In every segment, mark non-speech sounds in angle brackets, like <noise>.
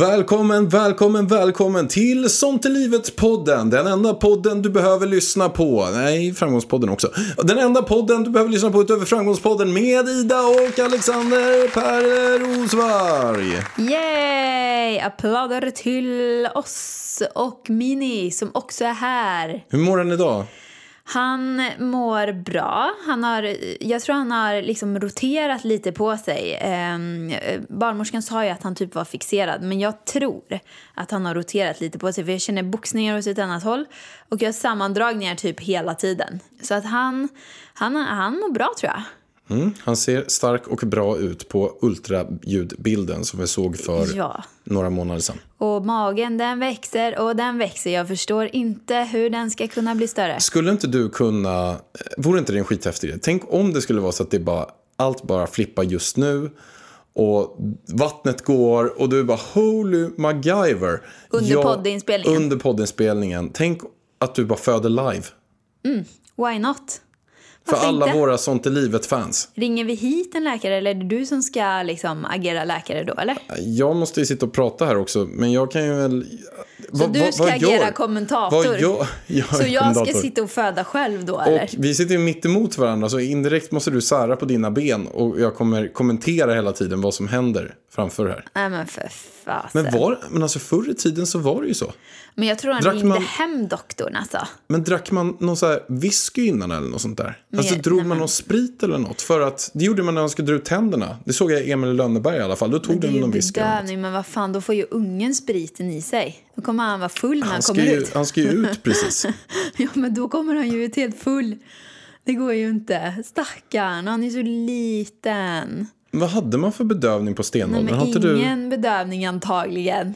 Välkommen, välkommen, välkommen till Sånt i livet-podden. Den enda podden du behöver lyssna på. Nej, Framgångspodden också. Den enda podden du behöver lyssna på utöver Framgångspodden med Ida och Alexander Per Rosvarg. Yay! Applåder till oss och Mini som också är här. Hur mår den idag? Han mår bra. Han har, jag tror han har liksom roterat lite på sig. Eh, barnmorskan sa ju att han typ var fixerad men jag tror att han har roterat lite på sig för jag känner boxningar åt ett annat håll och jag har sammandragningar typ hela tiden. Så att han, han, han mår bra tror jag. Mm, han ser stark och bra ut på ultraljudbilden som vi såg för Ja. några månader sedan. Och magen den växer och den växer. Jag förstår inte hur den ska kunna bli större. Skulle inte du kunna, eh, vore inte det en skithäftig idé? Tänk om det skulle vara så att det bara, allt bara flippar just nu och vattnet går och du bara holy MacGyver. Under poddinspelningen. Under poddinspelningen. Tänk att du bara föder live. Why not? För Varför alla inte? våra Sånt i livet-fans. Ringer vi hit en läkare eller är det du som ska liksom agera läkare då eller? Jag måste ju sitta och prata här också, men jag kan ju väl... Så du ska agera kommentator? Vad gör, <laughs> jag Så jag ska kommentator. sitta och föda själv då eller? Och vi sitter ju mitt emot varandra så indirekt måste du sära på dina ben och jag kommer kommentera hela tiden vad som händer framför här. Nej men för fasen. Men, var, men alltså förr i tiden så var det ju så. Men jag tror han Drack ringde man- hem doktorn alltså. Men drack man någon så här whisky innan eller något sånt där? Alltså Nej, drog nej, man men- någon sprit eller något? För att det gjorde man när man skulle dra ut tänderna. Det såg jag i Emil Lönneberg i alla fall. Då tog den någon whisky. bedövning men vad fan då får ju ungen spriten i sig. Då kommer han vara full när han, Han kommer ju, ut. han ska ju ut precis. <laughs> Ja, men då kommer han ju ut helt full. Det går ju inte. Stackarn, han är så liten. Vad hade man för bedövning på Nej, stenåldern? men Har inte du... ingen bedövning antagligen.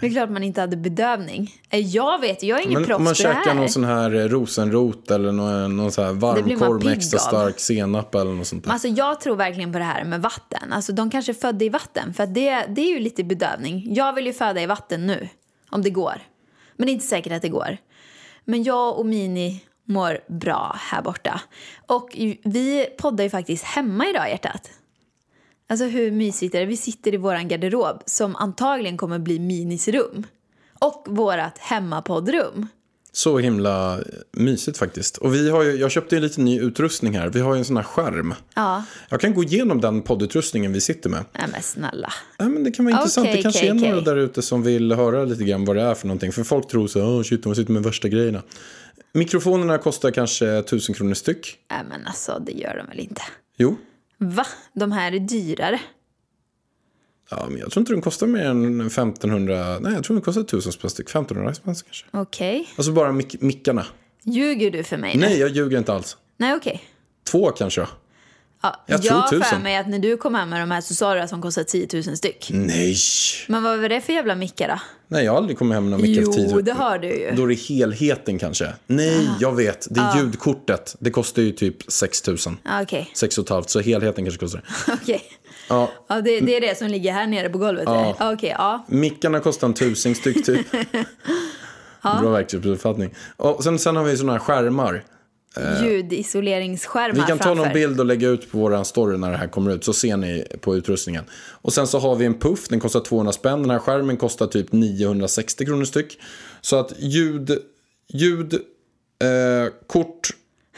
Det är klart man inte hade bedövning. Eh, Jag vet, jag är ingen Men proffs om man käkar någon sån här eh, rosenrot eller någon, någon sån här varmkorv med extra stark senap eller något sånt där. Men Alltså, jag tror verkligen på det här med vatten. Alltså, de kanske är födda i vatten, för det, det är ju lite bedövning. Jag vill ju föda i vatten nu, om det går. Men det är inte säkert att det går. Men jag och Mini mår bra här borta. Och vi poddar ju faktiskt hemma idag, hjärtat. Alltså hur mysigt är det? Vi sitter i våran garderob som antagligen kommer bli Minis rum. Och vårat hemmapoddrum. Så himla mysigt faktiskt. Och vi har ju, jag köpte ju lite ny utrustning här. Vi har ju en sån här skärm. Ja, Jag kan gå igenom den poddutrustningen vi sitter med. nej men snälla. Ja, men det kan vara intressant. Det kanske okej, är några där ute som vill höra lite grann vad det är för någonting. För folk tror så åh shit, de sitter med värsta grejerna. Mikrofonerna kostar kanske tusen kronor styck. Nej men alltså, det gör de väl inte. Jo. Va? De här är dyrare. Ja, men jag tror inte de kostar mer än 1500. Nej, jag tror de kostar tusen spänn styck. 1500 spänn kanske. Okej. Alltså bara mic- mickarna. Ljuger du för mig nu? Nej, jag ljuger inte alls. Nej, okej. Två kanske. Ja, Jag jag tror har för tusen. mig att när du kom hem med de här så sa du att de kostar 10 000 styck. Nej. Men vad var det för jävla mickar då? Nej, jag har aldrig kommit hem med någon mick efter 10 Jo, det har du ju. Då är det helheten kanske. Nej, jag vet. Det är ljudkortet. Det kostar ju typ 6 000. Ja, Okej, 6 500, så helheten kanske kostar det. <laughs> okej. Ja, Ja, det, det är det som ligger här nere på golvet? Ja. Ja. Okej, ja. mickarna kostar en tusing styck typ. <laughs> Bra verktygsuppfattning. Och sen, sen har vi såna här skärmar. Ljudisoleringsskärmar Vi kan ta framför. någon bild och lägga ut på vår story när det här kommer ut. Så ser ni på utrustningen. Och sen så har vi en puff. Den kostar 200 spänn. Den här skärmen kostar typ 960 kronor styck. Så att ljud, ljud, eh, kort,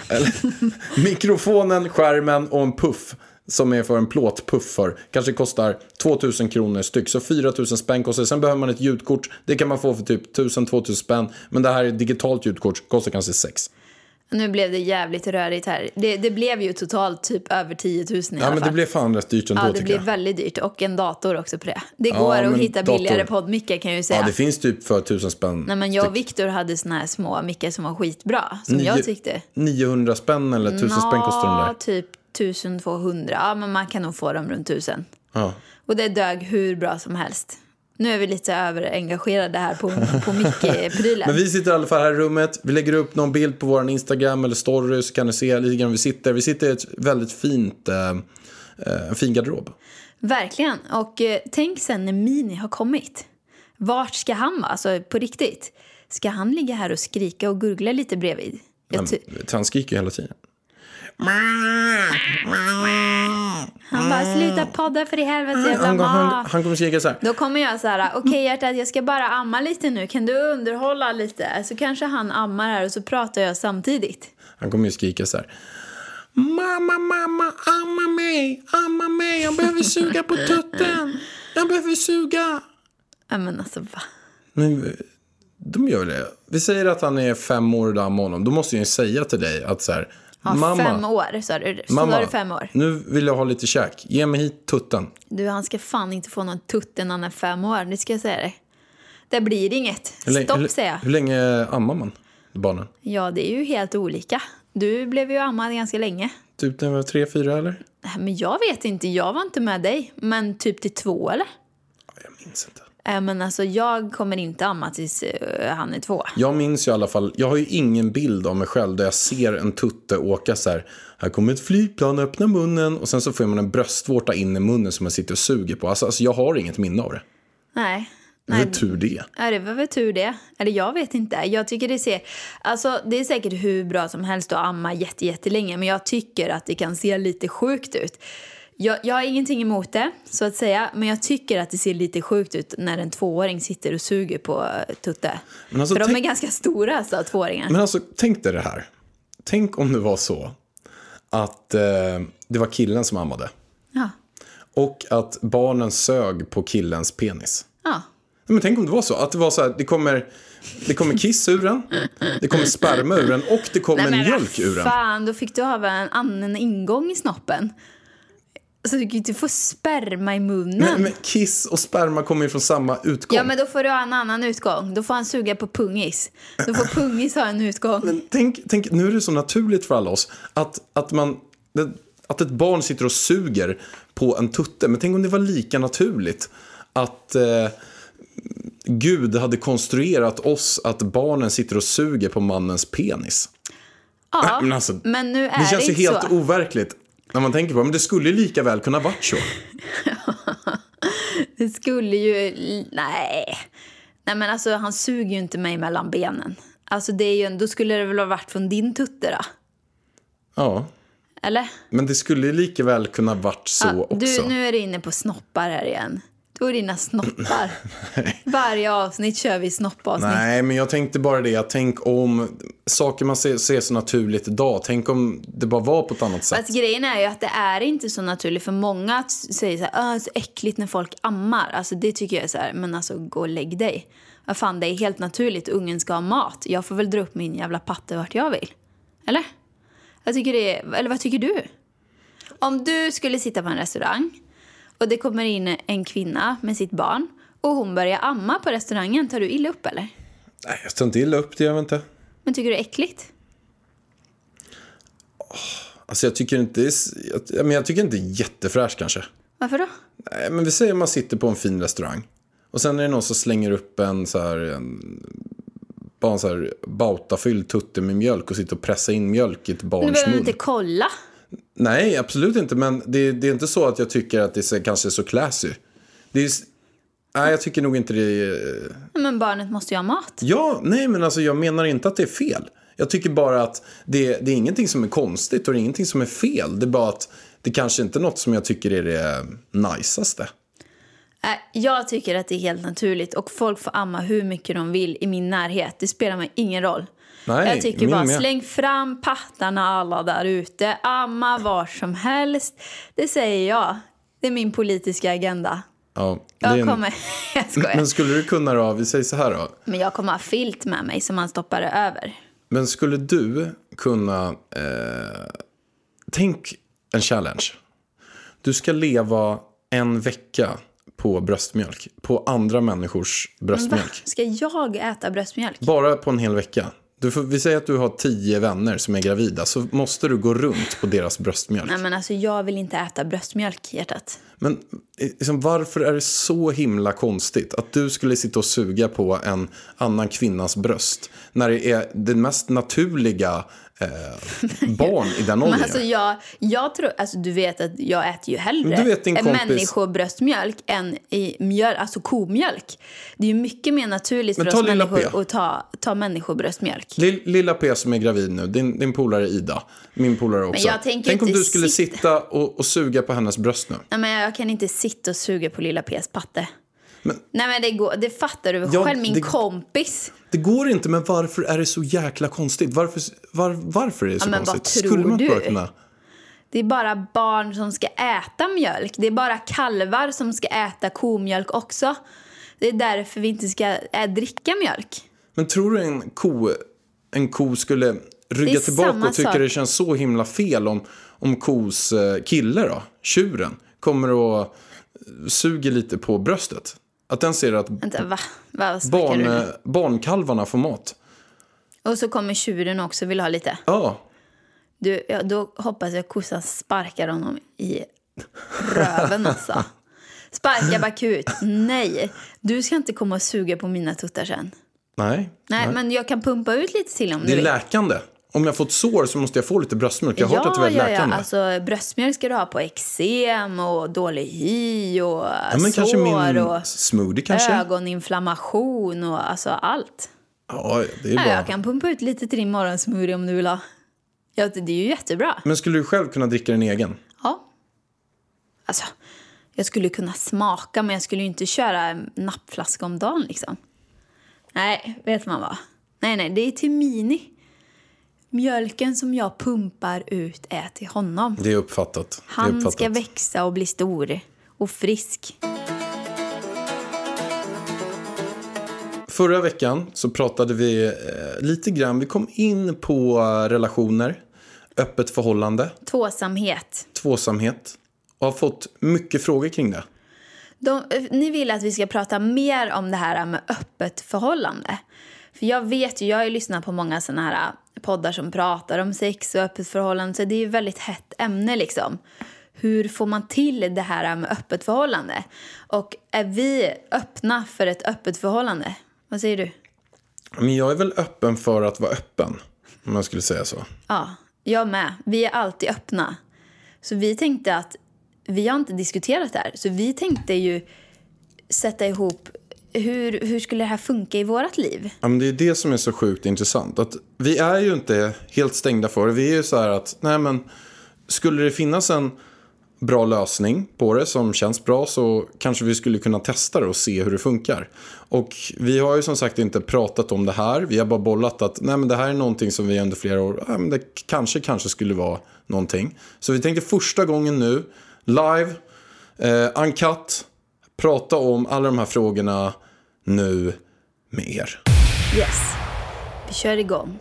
<laughs> mikrofonen, skärmen och en puff. Som är för en plåtpuff för. Kanske kostar 2000 kronor styck. Så 4000 spänn kostar. Sen behöver man ett ljudkort. Det kan man få för typ 1000-2000 spänn. Men det här är ett digitalt ljudkort. Kostar kanske 6. Nu blev det jävligt rörigt här. Det, det blev ju totalt typ över 10 000 i Ja, alla men fall. det blev fan rätt dyrt ändå Ja, det tycker blir jag. väldigt dyrt. Och en dator också på det. Det Ja, går att men hitta dator- billigare poddmickar kan jag ju säga. Ja, det finns typ för tusen spänn. Nej, men jag och Viktor hade såna här små mickar som var skitbra. Som jag Nio- tyckte. 900 spänn eller 1000 spänn kostar de Ja, där. typ 1200. Ja, men man kan nog få dem runt 1000. Ja. Och det dög hur bra som helst. Nu är vi lite överengagerade här på, på mickprylen. <laughs> Men vi sitter i alla fall här i rummet. Vi lägger upp någon bild på vår Instagram eller story så kan ni se lite grann vi sitter. Vi sitter i ett väldigt fint, eh, eh, fin garderob. Verkligen. Och eh, tänk sen när Mini har kommit. Vart ska han vara? Alltså på riktigt. Ska han ligga här och skrika och gurgla lite bredvid? Jag ty- Han skriker ju hela tiden. Han bara, sluta podda för i helvete jävla Han, han, han kommer skrika så här. Då kommer jag så här, okej hjärtat jag ska bara amma lite nu, kan du underhålla lite? Så kanske han ammar här och så pratar jag samtidigt. Han kommer ju skrika så här. Mamma, mamma, amma mig, amma mig, jag behöver suga på tutten. Jag behöver suga. Ja men alltså va? Men de gör väl det. Vi säger att han är fem år och du ammar honom. Då måste jag ju säga till dig att så här. Ja, mamma, fem år sa du. Så mamma, det fem år. nu vill jag ha lite käk. Ge mig hit tutten. Du han ska fan inte få någon tutte när han är fem år, det ska jag säga dig. Det blir inget. Hur länge, Stopp hur, säger jag. Hur länge ammar man barnen? Ja det är ju helt olika. Du blev ju ammad ganska länge. Typ när jag var tre, fyra eller? Nej, Men jag vet inte, jag var inte med dig. Men typ till två eller? Jag minns inte. Äh, men alltså jag kommer inte amma tills eh, han är två. Jag minns ju i alla fall, jag har ju ingen bild av mig själv där jag ser en tutte åka så här. Här kommer ett flygplan, öppna munnen och sen så får man en bröstvårta in i munnen som man sitter och suger på. Alltså, alltså jag har inget minne av det. Nej. Det Nej, väl tur det. Ja, det var väl tur det. Eller jag vet inte. Jag tycker det ser... Alltså det är säkert hur bra som helst att amma jätte, jättelänge. Men jag tycker att det kan se lite sjukt ut. Jag, jag har ingenting emot det, så att säga. Men jag tycker att det ser lite sjukt ut när en tvååring sitter och suger på eh, Tutte. Men alltså, För de är tänk- ganska stora, alltså, tvååringar. Men alltså, tänk dig det här. Tänk om det var så att eh, det var killen som ammade. Ja. Och att barnen sög på killens penis. ja. Men tänk om det var så. Att det var så här, det kommer, det kommer kiss ur den, det kommer sperma ur den och det kommer mjölk ur den. fan, då fick du ha en annan ingång i snoppen. Så du kan ju inte få sperma i munnen. Men, men kiss och sperma kommer ju från samma utgång. Ja, men då får du ha en annan utgång. Då får han suga på pungis. Då får pungis ha en utgång. Men tänk, tänk, nu är det så naturligt för alla oss att, att, man, att ett barn sitter och suger på en tutte. Men tänk om det var lika naturligt att eh, Gud hade konstruerat oss att barnen sitter och suger på mannens penis. Ja, men alltså, men nu är Det det, känns ju helt så. overkligt när man tänker på det. Men det skulle ju lika väl kunna varit så. <laughs> Det skulle ju... Nej. Nej, men alltså han suger ju inte mig mellan benen. Alltså det är ju, då skulle det väl ha varit från din tutte då? Ja, Eller? men det skulle ju lika väl kunna varit så Ja, också. du, nu är du inne på snoppar här igen. Du och dina snoppar. <laughs> Varje avsnitt kör vi snoppavsnitt. Nej, men jag tänkte bara det. att Tänk om saker man ser, ser så naturligt idag. Tänk om det bara var på ett annat sätt. Fast grejen är ju att det är inte så naturligt för många säga så här, "Åh, så äckligt när folk ammar. Alltså det tycker jag är så här, men alltså gå och lägg dig. Vad fan, det är helt naturligt, ungen ska ha mat. Jag får väl dra upp min jävla patte vart jag vill. Eller? Jag tycker det är, eller vad tycker du? Om du skulle sitta på en restaurang och det kommer in en kvinna med sitt barn och hon börjar amma på restaurangen, tar du illa upp eller? Nej, jag tar inte illa upp det, jag vet inte. Men tycker du det är äckligt? Alltså jag tycker inte, jag, men jag tycker inte jättefräscht kanske. Varför då? Nej, men vi säger man sitter på en fin restaurang. Och sen är det någon som slänger upp en så här, en, bara en så här bautafylld tutte med mjölk och sitter och pressar in mjölk i ett Du barns behöver mun. inte kolla. Nej, absolut inte. Men det, det är inte så att jag tycker att det är kanske är så classy. Det är, nej, jag tycker nog inte det är... Men barnet måste ju ha mat. Ja, nej, men alltså jag menar inte att det är fel. Jag tycker bara att det, det är ingenting som är konstigt och det är ingenting som är fel. Det är bara att det kanske inte är något som jag tycker är det najsaste. Nej, Jag tycker att det är helt naturligt och folk får amma hur mycket de vill i min närhet. Det spelar mig ingen roll. Nej, jag tycker bara med. släng fram pattarna alla där ute. Amma var som helst. Det säger jag. Det är min politiska agenda. Ja, Jag en- kommer... <laughs> Jag skojar. Men skulle du kunna då, vi säger så här då. Men jag kommer ha filt med mig som man stoppar över. Men skulle du kunna... Eh, tänk en challenge. Du ska leva en vecka på bröstmjölk. På andra människors Va? bröstmjölk. Ska jag äta bröstmjölk? Bara på en hel vecka. Du får, vi säger att du har tio vänner som är gravida. Så måste du gå runt på deras bröstmjölk. Nej men alltså jag vill inte äta bröstmjölk hjärtat. Men eh, liksom, varför är det så himla konstigt att du skulle sitta och suga på en annan kvinnas bröst när det är det mest naturliga eh, barn i den åldern? Alltså jag, jag tror, alltså du vet att jag äter ju hellre du vet din kompis- människobröstmjölk än i mjölk, alltså komjölk. Det är ju mycket mer naturligt Men för oss människor att ta, ta människobröstmjölk. Lill- Lilla P som är gravid nu, din, din polare Ida, min polare också. jag tänker Tänk om du skulle sitta- sitta och, och suga på hennes bröst nu. Nej, men jag kan inte sitta och suga på lilla P's patte. Men- Nej men det, går, det fattar du Ja, själv, min det- kompis. Det går inte, men varför är det så jäkla konstigt? Varför, var, varför är det så vad konstigt? Skulle man du? kunna... Det är bara barn som ska äta mjölk. Det är bara kalvar som ska äta komjölk också. Det är därför vi inte ska äh, dricka mjölk. Men tror du en ko, en ko skulle rygga tillbaka och tycka sak. det känns så himla fel om, om kos eh, kille då, tjuren, kommer och eh, suger lite på bröstet? Att den ser att Vänta, va? Snackar barn, eh, barnkalvarna får mat. Och så kommer tjuren också och vill ha lite. Ja, Du, ja, då hoppas jag kossan sparkar honom i röven alltså. Sparka bakut. Nej, du ska inte komma och suga på mina tuttar sen. nej. Nej, men jag kan pumpa ut lite till om Det du är vill. läkande. Om jag får ett sår så måste jag få lite bröstmjölk. Jag har hört att det är väldigt ja, ja. läkande. Alltså, bröstmjölk ska du ha på eksem och dålig hy och ja, men sår kanske min och smoothie kanske? ögoninflammation och alltså allt. Ja, det är Ja, bara... jag kan pumpa ut lite till din morgonsmoothie om du vill ha. Ja, det det är ju jättebra. Men skulle du själv kunna dricka din egen? Ja. Alltså, jag skulle kunna smaka men jag skulle ju inte köra en nappflaska om dagen liksom. Nej, vet man vad? Nej, nej, det är till Mini. Mjölken som jag pumpar ut är till honom. Det är uppfattat. det är Han uppfattat. ska växa och bli stor och frisk. Förra veckan så pratade vi eh, lite grann, vi kom in på eh, relationer, öppet förhållande, Tvåsamhet. tvåsamhet och har fått mycket frågor kring det. De, ni vill att vi ska prata mer om det här med öppet förhållande. För jag vet ju, jag har ju lyssnat på många såna här poddar som pratar om sex och öppet förhållande. Så det är ju ett väldigt hett ämne liksom. Hur får man till det här med öppet förhållande? Och är vi öppna för ett öppet förhållande? Vad säger du? Men jag är väl öppen för att vara öppen, om jag skulle säga så. Ja, jag med. Vi är alltid öppna. Så vi tänkte att vi har inte diskuterat det här. Så vi tänkte ju sätta ihop hur, hur skulle det här funka i vårt liv? Ja, men det är det som är så sjukt intressant. Att vi är ju inte helt stängda för det. Vi är ju så här att, nej men, skulle det finnas en bra lösning på det som känns bra så kanske vi skulle kunna testa det och se hur det funkar. Och vi har ju som sagt inte pratat om det här. Vi har bara bollat att nej men det här är någonting som vi under flera år, nej men det kanske, kanske skulle vara någonting. Så vi tänkte första gången nu, live, eh, uncut, prata om alla de här frågorna nu med er. Yes. Vi kör igång.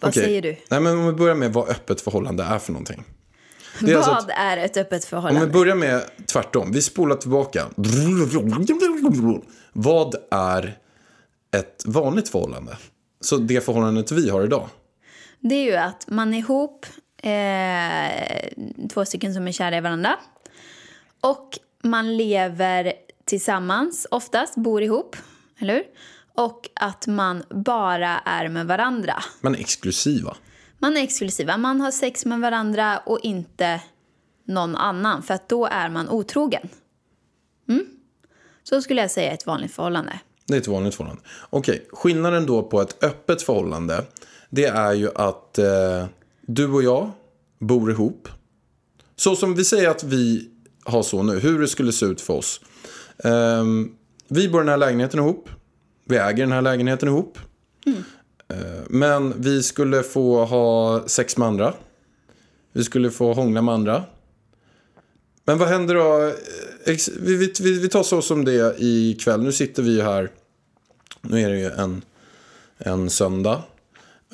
Vad Okej. säger du? Nej, men om vi börjar med vad öppet förhållande är för någonting. <laughs> Det är Vad alltså att- är ett öppet Om vi förhållande? börjar med tvärtom. Vi spolar tillbaka. Vad är ett vanligt förhållande? Så det förhållandet vi har idag. Det är ju att man är ihop, eh, två stycken som är kära i varandra. Och man lever tillsammans, oftast bor ihop, eller hur? Och att man bara är med varandra. Man är exklusiva. Man är exklusiva, man har sex med varandra och inte någon annan. För att då är man otrogen. Mm? Så skulle jag säga är ett vanligt förhållande. Det är ett vanligt förhållande. Okej, skillnaden då på ett öppet förhållande. Det är ju att eh, du och jag bor ihop. Så som vi säger att vi har så nu. Hur det skulle se ut för oss. Ehm, vi bor i den här lägenheten ihop. Vi äger den här lägenheten ihop. Eh, men vi skulle få ha sex med andra. Vi skulle få hångla med andra. Men vad händer då? Vi, vi, vi, tar så som det ikväll. Nu sitter vi här. Nu är det ju en, en söndag.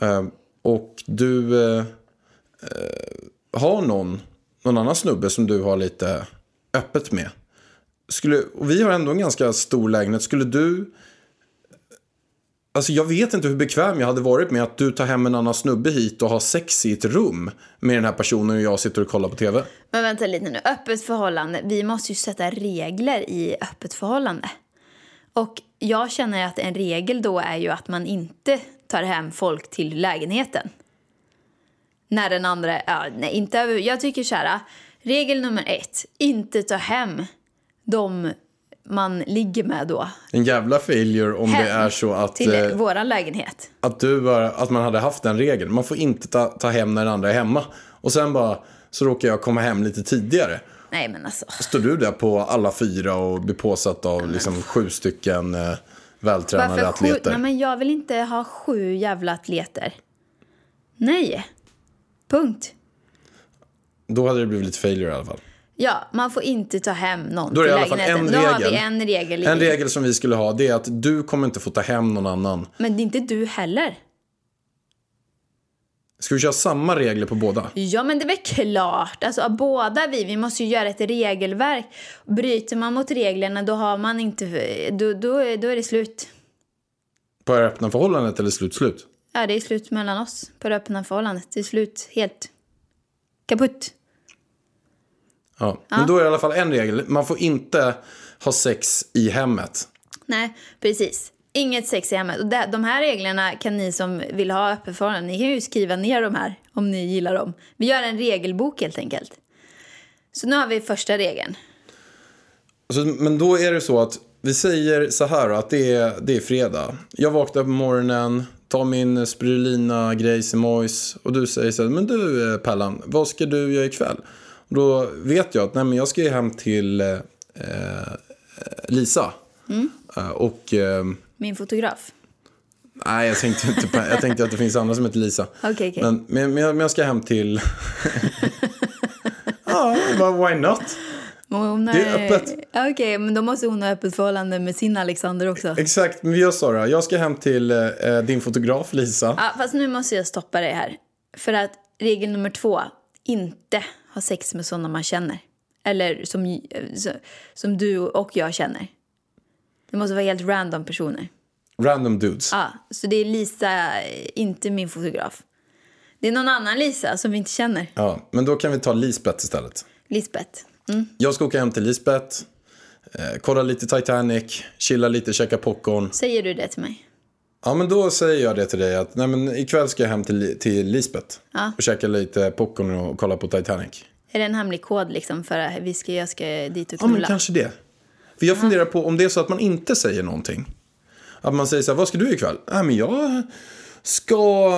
Eh, och du eh, eh, har någon, någon annan snubbe som du har lite öppet med. Skulle, och vi har ändå en ganska stor lägenhet. Skulle du... Alltså jag vet inte hur bekväm jag hade varit med att du tar hem en annan snubbe hit och har sex i ett rum med den här personen och jag sitter och kollar på tv. Men vänta lite nu. Öppet förhållande. Vi måste ju sätta regler i öppet förhållande. Och jag känner att en regel då är ju att man inte tar hem folk till lägenheten. När den andra... Ja, nej, inte jag tycker så här. Regel nummer ett. Inte ta hem de man ligger med då. En jävla failure om Hem det är så att, Till eh, våran lägenhet. att, du var, att man hade haft den regeln. Man får inte ta, ta hem när den andra är hemma. Och sen bara så råkar jag komma hem lite tidigare. Nej men alltså. Står du där på alla fyra och blir påsatt av liksom sju stycken eh, vältränade Varför sju? atleter? Nej men jag vill inte ha sju jävla atleter. Nej. Punkt. Då hade det blivit lite failure i alla fall. Ja, man får inte ta hem någon Då är det till i alla fall en Då har regel. vi en regel. En regel som vi skulle ha det är att du kommer inte få ta hem någon annan. Men det är inte du heller. Ska vi köra samma regler på båda? Ja, men det är väl klart. Alltså, båda vi, vi måste ju göra ett regelverk. Bryter man mot reglerna, då har man inte... Då, då, är- då är det slut. På det öppna förhållandet eller slut-slut? Ja, det är slut mellan oss på det öppna förhållandet. Det är slut helt. Kaputt. Ja. Men då är det i alla fall en regel. Man får inte ha sex i hemmet. Nej, precis. Inget sex i hemmet. Och de här reglerna kan ni som vill ha öppet förhållande, ni kan ju skriva ner de här om ni gillar dem. Vi gör en regelbok helt enkelt. Så nu har vi första regeln. Så, men då är det så att vi säger så här att det är, det är fredag. Jag vaknar på morgonen, tar min spirulina grejs mojs och du säger så här, men du eh, Pellan, vad ska du göra ikväll? Då vet jag att nej, men jag ska ju hem till eh, eh, Lisa. Eh, och eh, Min fotograf. nej, jag tänkte inte på, jag tänkte att det finns andra som heter Lisa. <laughs> Okej, okej. Men, men, men jag- men jag ska hem till... <laughs> ja, why not? Hon Det är öppet. Okej, men då måste hon ha öppet förhållande med sin Alexander också. Exakt, men vi gör så då. Jag ska hem till eh, din fotograf Lisa. Ja, fast nu måste jag stoppa dig här. För att regel nummer två, inte ha sex med sådana man känner. Eller som, eh, som du och jag känner. Det måste vara helt random personer. Random dudes. Ja, så det är Lisa, eh, inte min fotograf. Det är någon annan Lisa som vi inte känner. Ja, men då kan vi ta Lisbeth istället. Lisbeth. Mm. Jag ska åka hem till Lisbeth, eh, kolla lite Titanic, chilla lite, käka popcorn. Säger du det till mig? Ja, men då säger jag det till dig att nej, men ikväll ska jag hem till, till Lisbeth Ja. och käka lite popcorn och kolla på Titanic. Är det en hemlig kod liksom för att vi ska, jag ska dit och Ja, men knulla? kanske det. För jag funderar på om det är så att man inte säger någonting. Att man säger så här, vad ska du ikväll? Nej, men jag ska...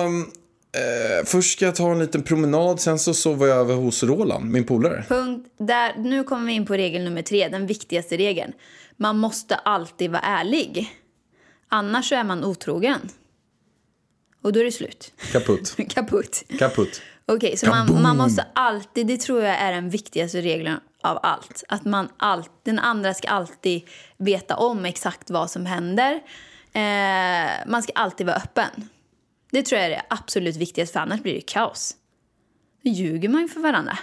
Eh, först ska jag ta en liten promenad, sen så sover jag över hos Roland, min polare. Punkt. Där, nu kommer vi in på regel nummer tre, den viktigaste regeln. Man måste alltid vara ärlig. Annars så är man otrogen. Och då är det slut. Kaputt. <laughs> Kaputt. Kaputt. Okej, så man, man måste alltid, det tror jag är den viktigaste regeln av allt. Att man all, den andra ska alltid veta om exakt vad som händer. Eh, man ska alltid vara öppen. Det tror jag är det absolut viktigaste, för annars blir det kaos. Då ljuger man ju för varandra.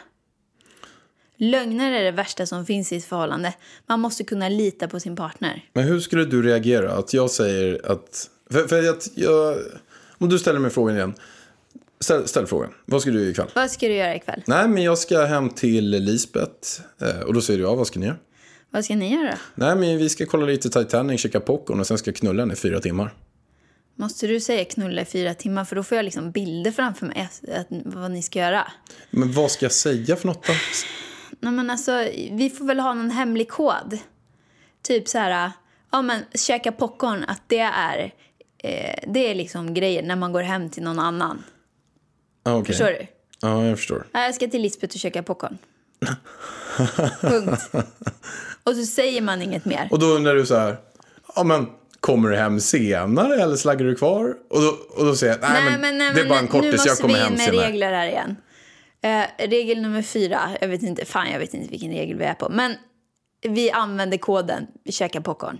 Lögner är det värsta som finns i ett förhållande. Man måste kunna lita på sin partner. Men hur skulle du reagera? Att jag säger att... För, för att jag, om du ställer mig frågan igen. Ställ, ställ frågan. Vad ska du göra ikväll? Vad ska du göra ikväll? Nej, men jag ska hem till Lisbeth. Eh, Och då säger du, ja, vad ska ni göra? Vad ska ni göra? Nej, men vi ska kolla lite Titanic, käka popcorn och sen ska jag knulla henne i fyra timmar. Måste du säga knulla i fyra timmar? För då får jag liksom bilder framför mig att, att, vad ni ska göra. Men vad ska jag säga för något då? Nej, men alltså, vi får väl ha någon hemlig kod. Typ så här, ja men käka popcorn, att det är, eh, det är liksom grejer när man går hem till någon annan. Ah, okay. Förstår du? Ja, jag förstår. Ja, Jag ska till Lisbeth och käka popcorn. <laughs> Punkt. Och så säger man inget mer. Och då undrar du så här, ja men kommer du hem senare eller slaggar du kvar? Och då, och då säger jag, nej, men, det är bara en nu kortis, jag kommer hem måste vi in med senare. regler här igen. Eh, regel nummer fyra, jag vet inte, fan jag vet inte vilken regel vi är på. Men vi använder koden, vi käkar popcorn.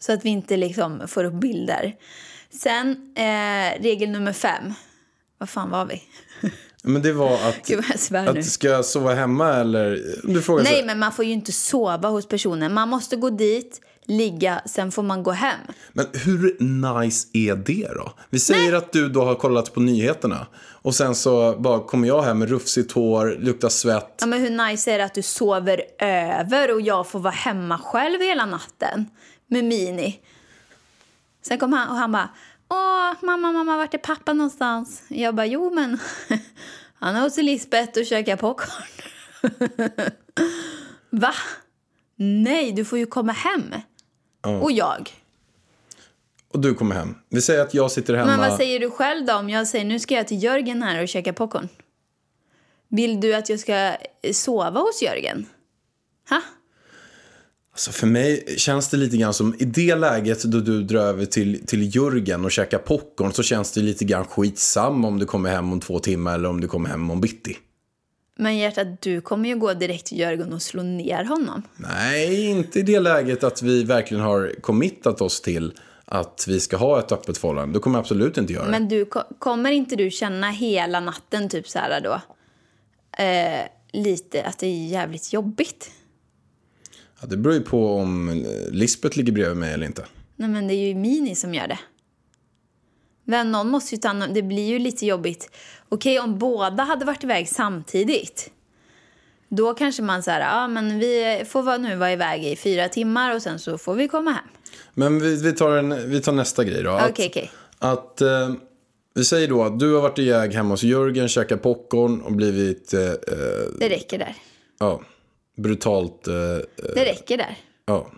Så att vi inte liksom får upp bilder. Sen eh, regel nummer fem. Vad fan var vi? Men det var att, <laughs> Gud att ska jag sova hemma eller? Du frågar Nej, så, men man får ju inte sova hos personen. Man måste gå dit, ligga, sen får man gå hem. men hur nice är det då? Vi säger att du då har kollat på nyheterna och sen så bara kommer jag hem med rufsigt hår, luktar svett. Ja, men hur nice är det att du sover över och jag får vara hemma själv hela natten med Mini? Sen kom han och han bara Åh, mamma, mamma, vart är pappa någonstans? Jag bara, jo men <laughs> han är hos Lisbeth och käkar popcorn. <laughs> Va? Nej, du får ju komma hem. Och jag. Och du kommer hem. Vi säger att jag sitter hemma. Men vad säger du själv då om jag säger nu ska jag till Jörgen här och käka popcorn? Vill du att jag ska sova hos Jörgen? Ha? Alltså för mig känns det lite grann som i det läget då du drar över till, till Jörgen och käkar popcorn så känns det lite grann skitsam om du kommer hem om två timmar eller om du kommer hem om bitti. Men hjärtat, du kommer ju gå direkt till Jörgen och slå ner honom. Nej, inte i det läget att vi verkligen har committat oss till att vi ska ha ett öppet förhållande. Då kommer jag absolut inte göra det. Men du, ko- kommer inte du känna hela natten typ så här då? Eh, lite att det är jävligt jobbigt. Ja, det beror ju på om Lisbeth ligger bredvid mig eller inte. Nej men det är ju Mini som gör det. Men någon måste ju ta hand om- Det blir ju lite jobbigt. Okej, om båda hade varit iväg samtidigt. Då kanske man säger, ja men vi får nu vara iväg i fyra timmar och sen så får vi komma hem. Men vi, vi, tar, en, vi tar nästa grej då. Att- Okej, okej. Att, eh, vi säger då att du har varit iväg hemma hos Jörgen, käkat popcorn och blivit eh, eh, Det räcker där. ja, brutalt... Eh, eh, Det räcker där. ja.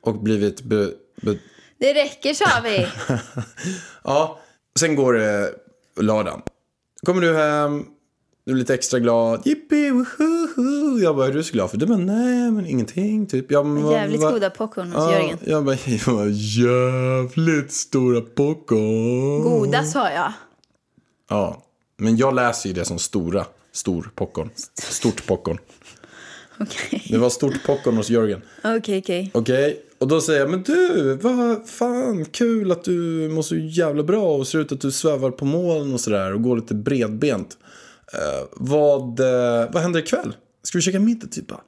Och blivit... Be, be, Det räcker sa vi. <laughs> ja, sen går det lördagen. Kommer du hem, du är lite extra glad. Jippi, woho! Jag bara, är du så glad för? Du bara, nej men ingenting. Typ. Jag, bara, Jävligt "Va- goda popcorn hos Ja, Jörgen. jag bara, <laughs> jag bara, jävligt stora popcorn. Goda sa jag. Ja, men jag läser ju det som stora, stor popcorn. Stort popcorn. <laughs> Okej, Det var stort popcorn hos Jörgen. okej, okej. Okej, och då säger jag, men du, vad fan, kul att du mår så jävla bra och ser ut att du svävar på moln och sådär och går lite bredbent. Uh, vad, uh, vad händer ikväll? Ska vi käka middag typ? Ah,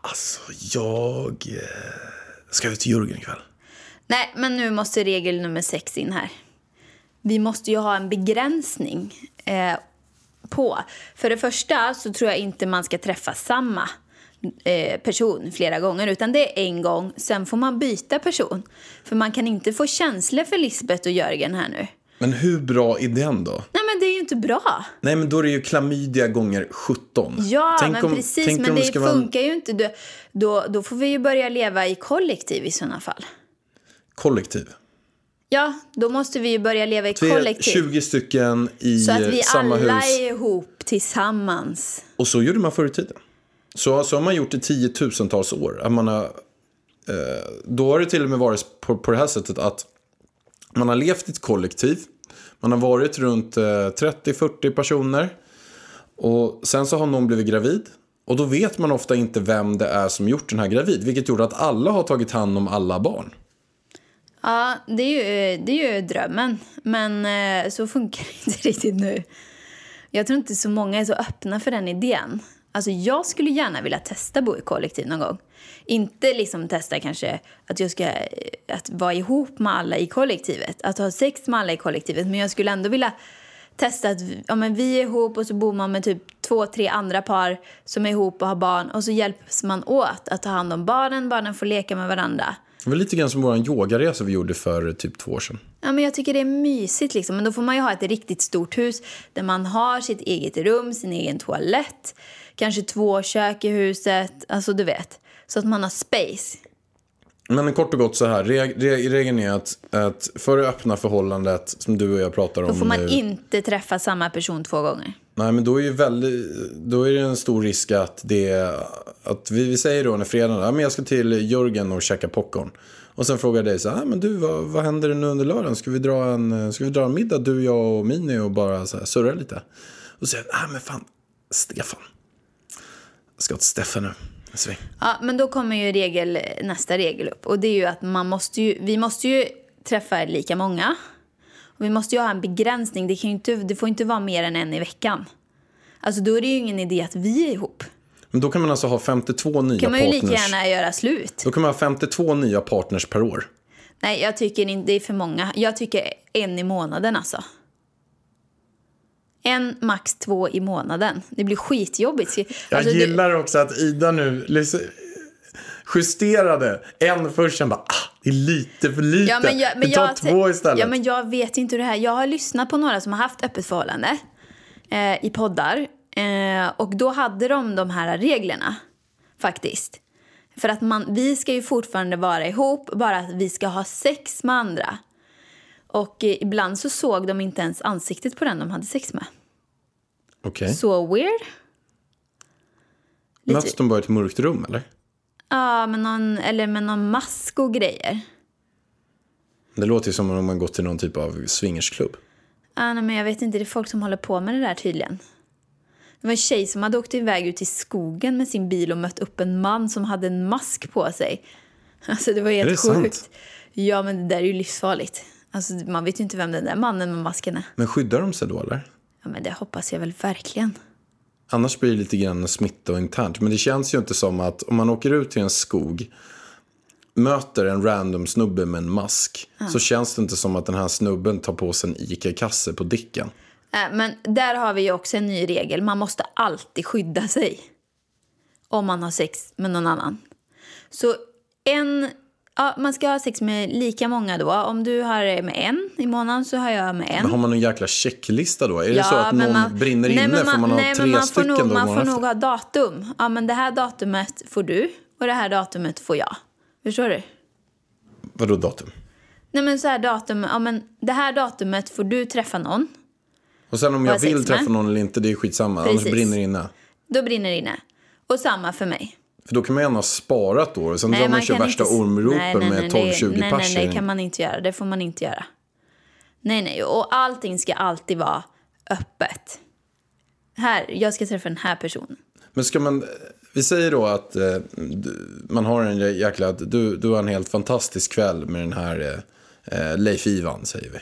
alltså, jag uh, ska ut till Jörgen ikväll. Nej, men nu måste regel nummer sex in här. Vi måste ju ha en begränsning eh, på. För det första så tror jag inte man ska träffa samma eh, person flera gånger utan det är en gång, sen får man byta person. För man kan inte få känslor för Lisbeth och Jörgen här nu. Men hur bra är den då? Nej men det är ju inte bra. Nej, men då är det ju klamydia gånger 17. Ja, Tänk men om- precis. Men det funkar ju inte. Då, då, då får vi ju börja leva i kollektiv i sådana fall. Kollektiv. Ja, då måste vi ju börja leva i kollektiv. 20 stycken i Så att vi samma alla hus. är ihop tillsammans. Och så gjorde man förr i tiden. Så, så har man gjort i tiotusentals år. Att man har, eh, då har det till och med varit på, på det här sättet att man har levt i ett kollektiv. Man har varit runt eh, 30-40 personer. Och sen så har någon blivit gravid. Och då vet man ofta inte vem det är som gjort den här gravid. Vilket gjorde att alla har tagit hand om alla barn. Ja, det är ju, eh, det är ju drömmen. Men eh, så funkar <laughs> det inte riktigt nu. Jag tror inte så många är så öppna för den idén. Alltså jag skulle gärna vilja testa bo i kollektiv någon gång. Inte liksom testa kanske att jag ska eh, att vara ihop med alla i kollektivet. Att ha sex med alla i kollektivet. Men jag skulle ändå vilja testa att ja, men vi är ihop och så bor man med typ två, tre andra par som är ihop och har barn. Och så hjälps man åt att ta hand om barnen. Barnen får leka med varandra. Det var lite grann som vår yogaresa vi gjorde för typ två år sedan. Ja, men jag tycker det är mysigt. Liksom. Men då får man ju ha ett riktigt stort hus där man har sitt eget rum, sin egen toalett, kanske två kök i huset. Alltså, du vet. Så att man har space. Men kort och gott så här, reg, reg, regeln är att, att för det öppna förhållandet som du och jag pratar om Då får man nu, inte träffa samma person två gånger. Nej, men då är, ju väldigt, då är det en stor risk att det att vi, vi säger då när fredagen, ja, men jag ska till Jörgen och käka popcorn. Och sen frågar jag dig så här, ah, men du vad, vad händer nu under lördagen? Ska vi dra en, ska vi dra en middag du, jag och Mini och bara så här, surra lite? Och så säger jag, ah, men fan, Stefan. Ska till Stefan nu. Ja, men då kommer ju regel, nästa regel upp. Och det är ju att man måste ju, vi måste ju träffa lika många. Och vi måste ju ha en begränsning. Det, kan inte, det får inte vara mer än en i veckan. Alltså då är det ju ingen idé att vi är ihop. Men då kan man alltså ha 52 nya kan man ju partners. lika gärna göra slut. Då kan man ha 52 nya partners per år. Nej, jag tycker inte det är för många. Jag tycker en i månaden alltså. En, max två i månaden. Det blir skitjobbigt. Jag Alltså, det- gillar också att Ida nu liksom justerade en först, sen bara ah, det är lite för lite. Ja, men jag, men Vi tar jag, två istället. Ja, men jag vet inte hur det här... Jag har lyssnat på några som har haft öppet förhållande eh, i poddar. Eh, och då hade de de här reglerna, faktiskt. För att man, vi ska ju fortfarande vara ihop, bara att vi ska ha sex med andra. Och eh, ibland så såg de inte ens ansiktet på den de hade sex med. Okej. Så weird. lite- Möts de bara i ett mörkt rum eller? Ja, med någon, eller med någon mask och grejer. Det låter ju som om man gått till någon typ av swingersklubb. Ah, nej, men jag vet inte, det är folk som håller på med det där tydligen. Det var en tjej som hade åkt iväg ut i skogen med sin bil och mött upp en man som hade en mask på sig. <laughs> Alltså det var helt det sant? sjukt. Ja, men det där är ju livsfarligt. Alltså man vet ju inte vem den där mannen med masken är. Men skyddar de sig då eller? Ja, men det hoppas jag väl verkligen. Annars blir det lite grann smitta och internt. Men det känns ju inte som att om man åker ut till en skog möter en random snubbe med en mask så känns det inte som att den här snubben tar på sig en ICA-kasse på dicken. Äh, men där har vi ju också en ny regel. Man måste alltid skydda sig. Om man har sex med någon annan. Så en... Ja, man ska ha sex med lika många då. Om du har med en i månaden så har jag med en. Men har man någon jäkla checklista då? Är det så att någon brinner nej, inne men får man ha nej, tre men man stycken nog, då Man får nog ha datum. Ja, men det här datumet får du och det här datumet får jag. Förstår du? Vadå datum? Nej men så här datum, ja men det här datumet får du träffa någon. Och sen om jag vill träffa någon eller inte, det är skitsamma. Annars Precis. brinner det inne. Då brinner det inne. Och samma för mig. För då kan man gärna ha sparat då. Sen drar man kör kan värsta inte- ormropen Nej, nej, nej, med det- 12-20 Nej, pers. nej, det kan man inte göra. Det får man inte göra. Nej, nej. Och allting ska alltid vara öppet. Här, jag ska träffa den här personen. Men ska man, vi säger då att eh, man har en jäkla, du, du har en helt fantastisk kväll med den här eh, eh, Leif Ivan säger vi.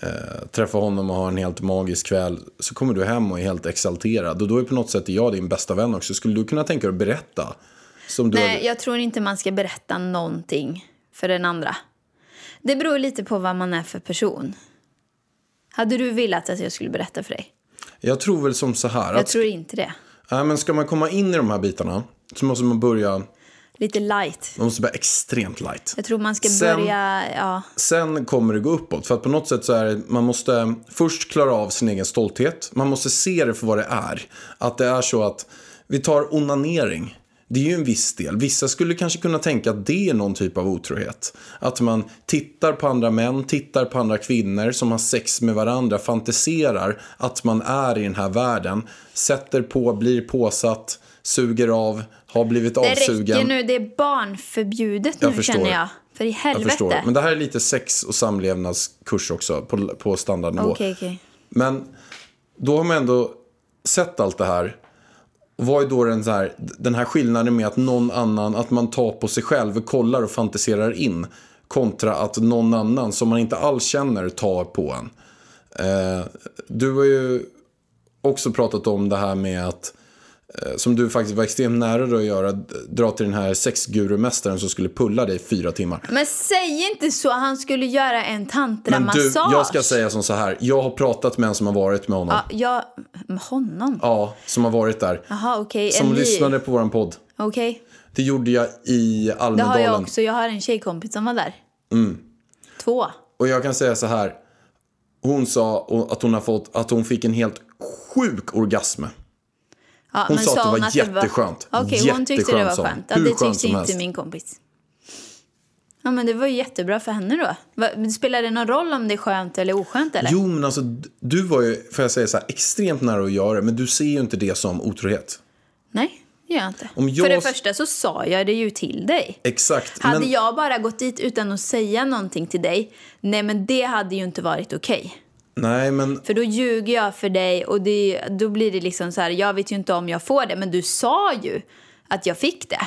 Eh, träffa honom och ha en helt magisk kväll. Så kommer du hem och är helt exalterad. Och då är på något sätt jag din bästa vän också. Skulle du kunna tänka dig att berätta? Nej, hade- jag tror inte man ska berätta någonting för den andra. Det beror lite på vad man är för person. Hade du velat att jag skulle berätta för dig? jag tror väl som så här. Jag Att, tror inte det. nej, men ska man komma in i de här bitarna så måste man börja, Lite light. man måste börja extremt light. Jag tror man ska Sen- börja... Ja. Sen kommer det gå uppåt. För att på något sätt så är det, man måste först klara av sin egen stolthet. Man måste se det för vad det är. Att det är så att vi tar onanering. Det är ju en viss del. Vissa skulle kanske kunna tänka att det är någon typ av otrohet. Att man tittar på andra män, tittar på andra kvinnor som har sex med varandra, fantiserar att man är i den här världen, sätter på, blir påsatt, suger av, har blivit Det avsugen. räcker nu. Det är barnförbjudet Jag nu förstår. känner jag. För i Jag helvete. förstår. Men det här är lite sex och samlevnadskurs också på, på standardnivå. Okej, okej. Men då har man ändå sett allt det här. Och Vad är då den, här, den här skillnaden med att någon annan, att man tar på sig själv, kollar och fantiserar in. Kontra att någon annan som man inte alls känner tar på en. Eh, du har ju också pratat om det här med att som du faktiskt var extremt nära dig att göra, dra till den här sexgurumästaren som skulle pulla dig i fyra timmar. Men säg inte så. Han skulle göra en Men du, tantramassage. jag ska säga som så här. Jag har pratat med en som har varit med honom. Ja, jag... Med honom? Ja, som har varit där. Jaha, okej. Som ny- lyssnade på våran podd. Okej. Det gjorde jag i Det har Almedalen. jag också. Jag har en tjejkompis som var där. Mm. Två. Och jag kan säga så här. Hon sa att hon, har fått, att hon fick en helt sjuk orgasm. Ja, Hon men sa att det var att jätteskönt. Okej, hon tyckte det var skönt. Ja, det tyckte inte helst. min kompis. Ja, men det var ju jättebra för henne då. Spelar det någon roll om det är skönt eller oskönt eller? Jo, men alltså du var ju, får jag säga så här, extremt nära att göra det. Men du ser ju inte det som otrohet. Nej, det gör jag inte. Om jag- För det första så sa jag det ju till dig. Exakt. Hade men, jag bara gått dit utan att säga någonting till dig, nej men det hade ju inte varit okej. Nej, men För då ljuger jag för dig och det, då blir det liksom så här, jag vet ju inte om jag får det, men du sa ju att jag fick det.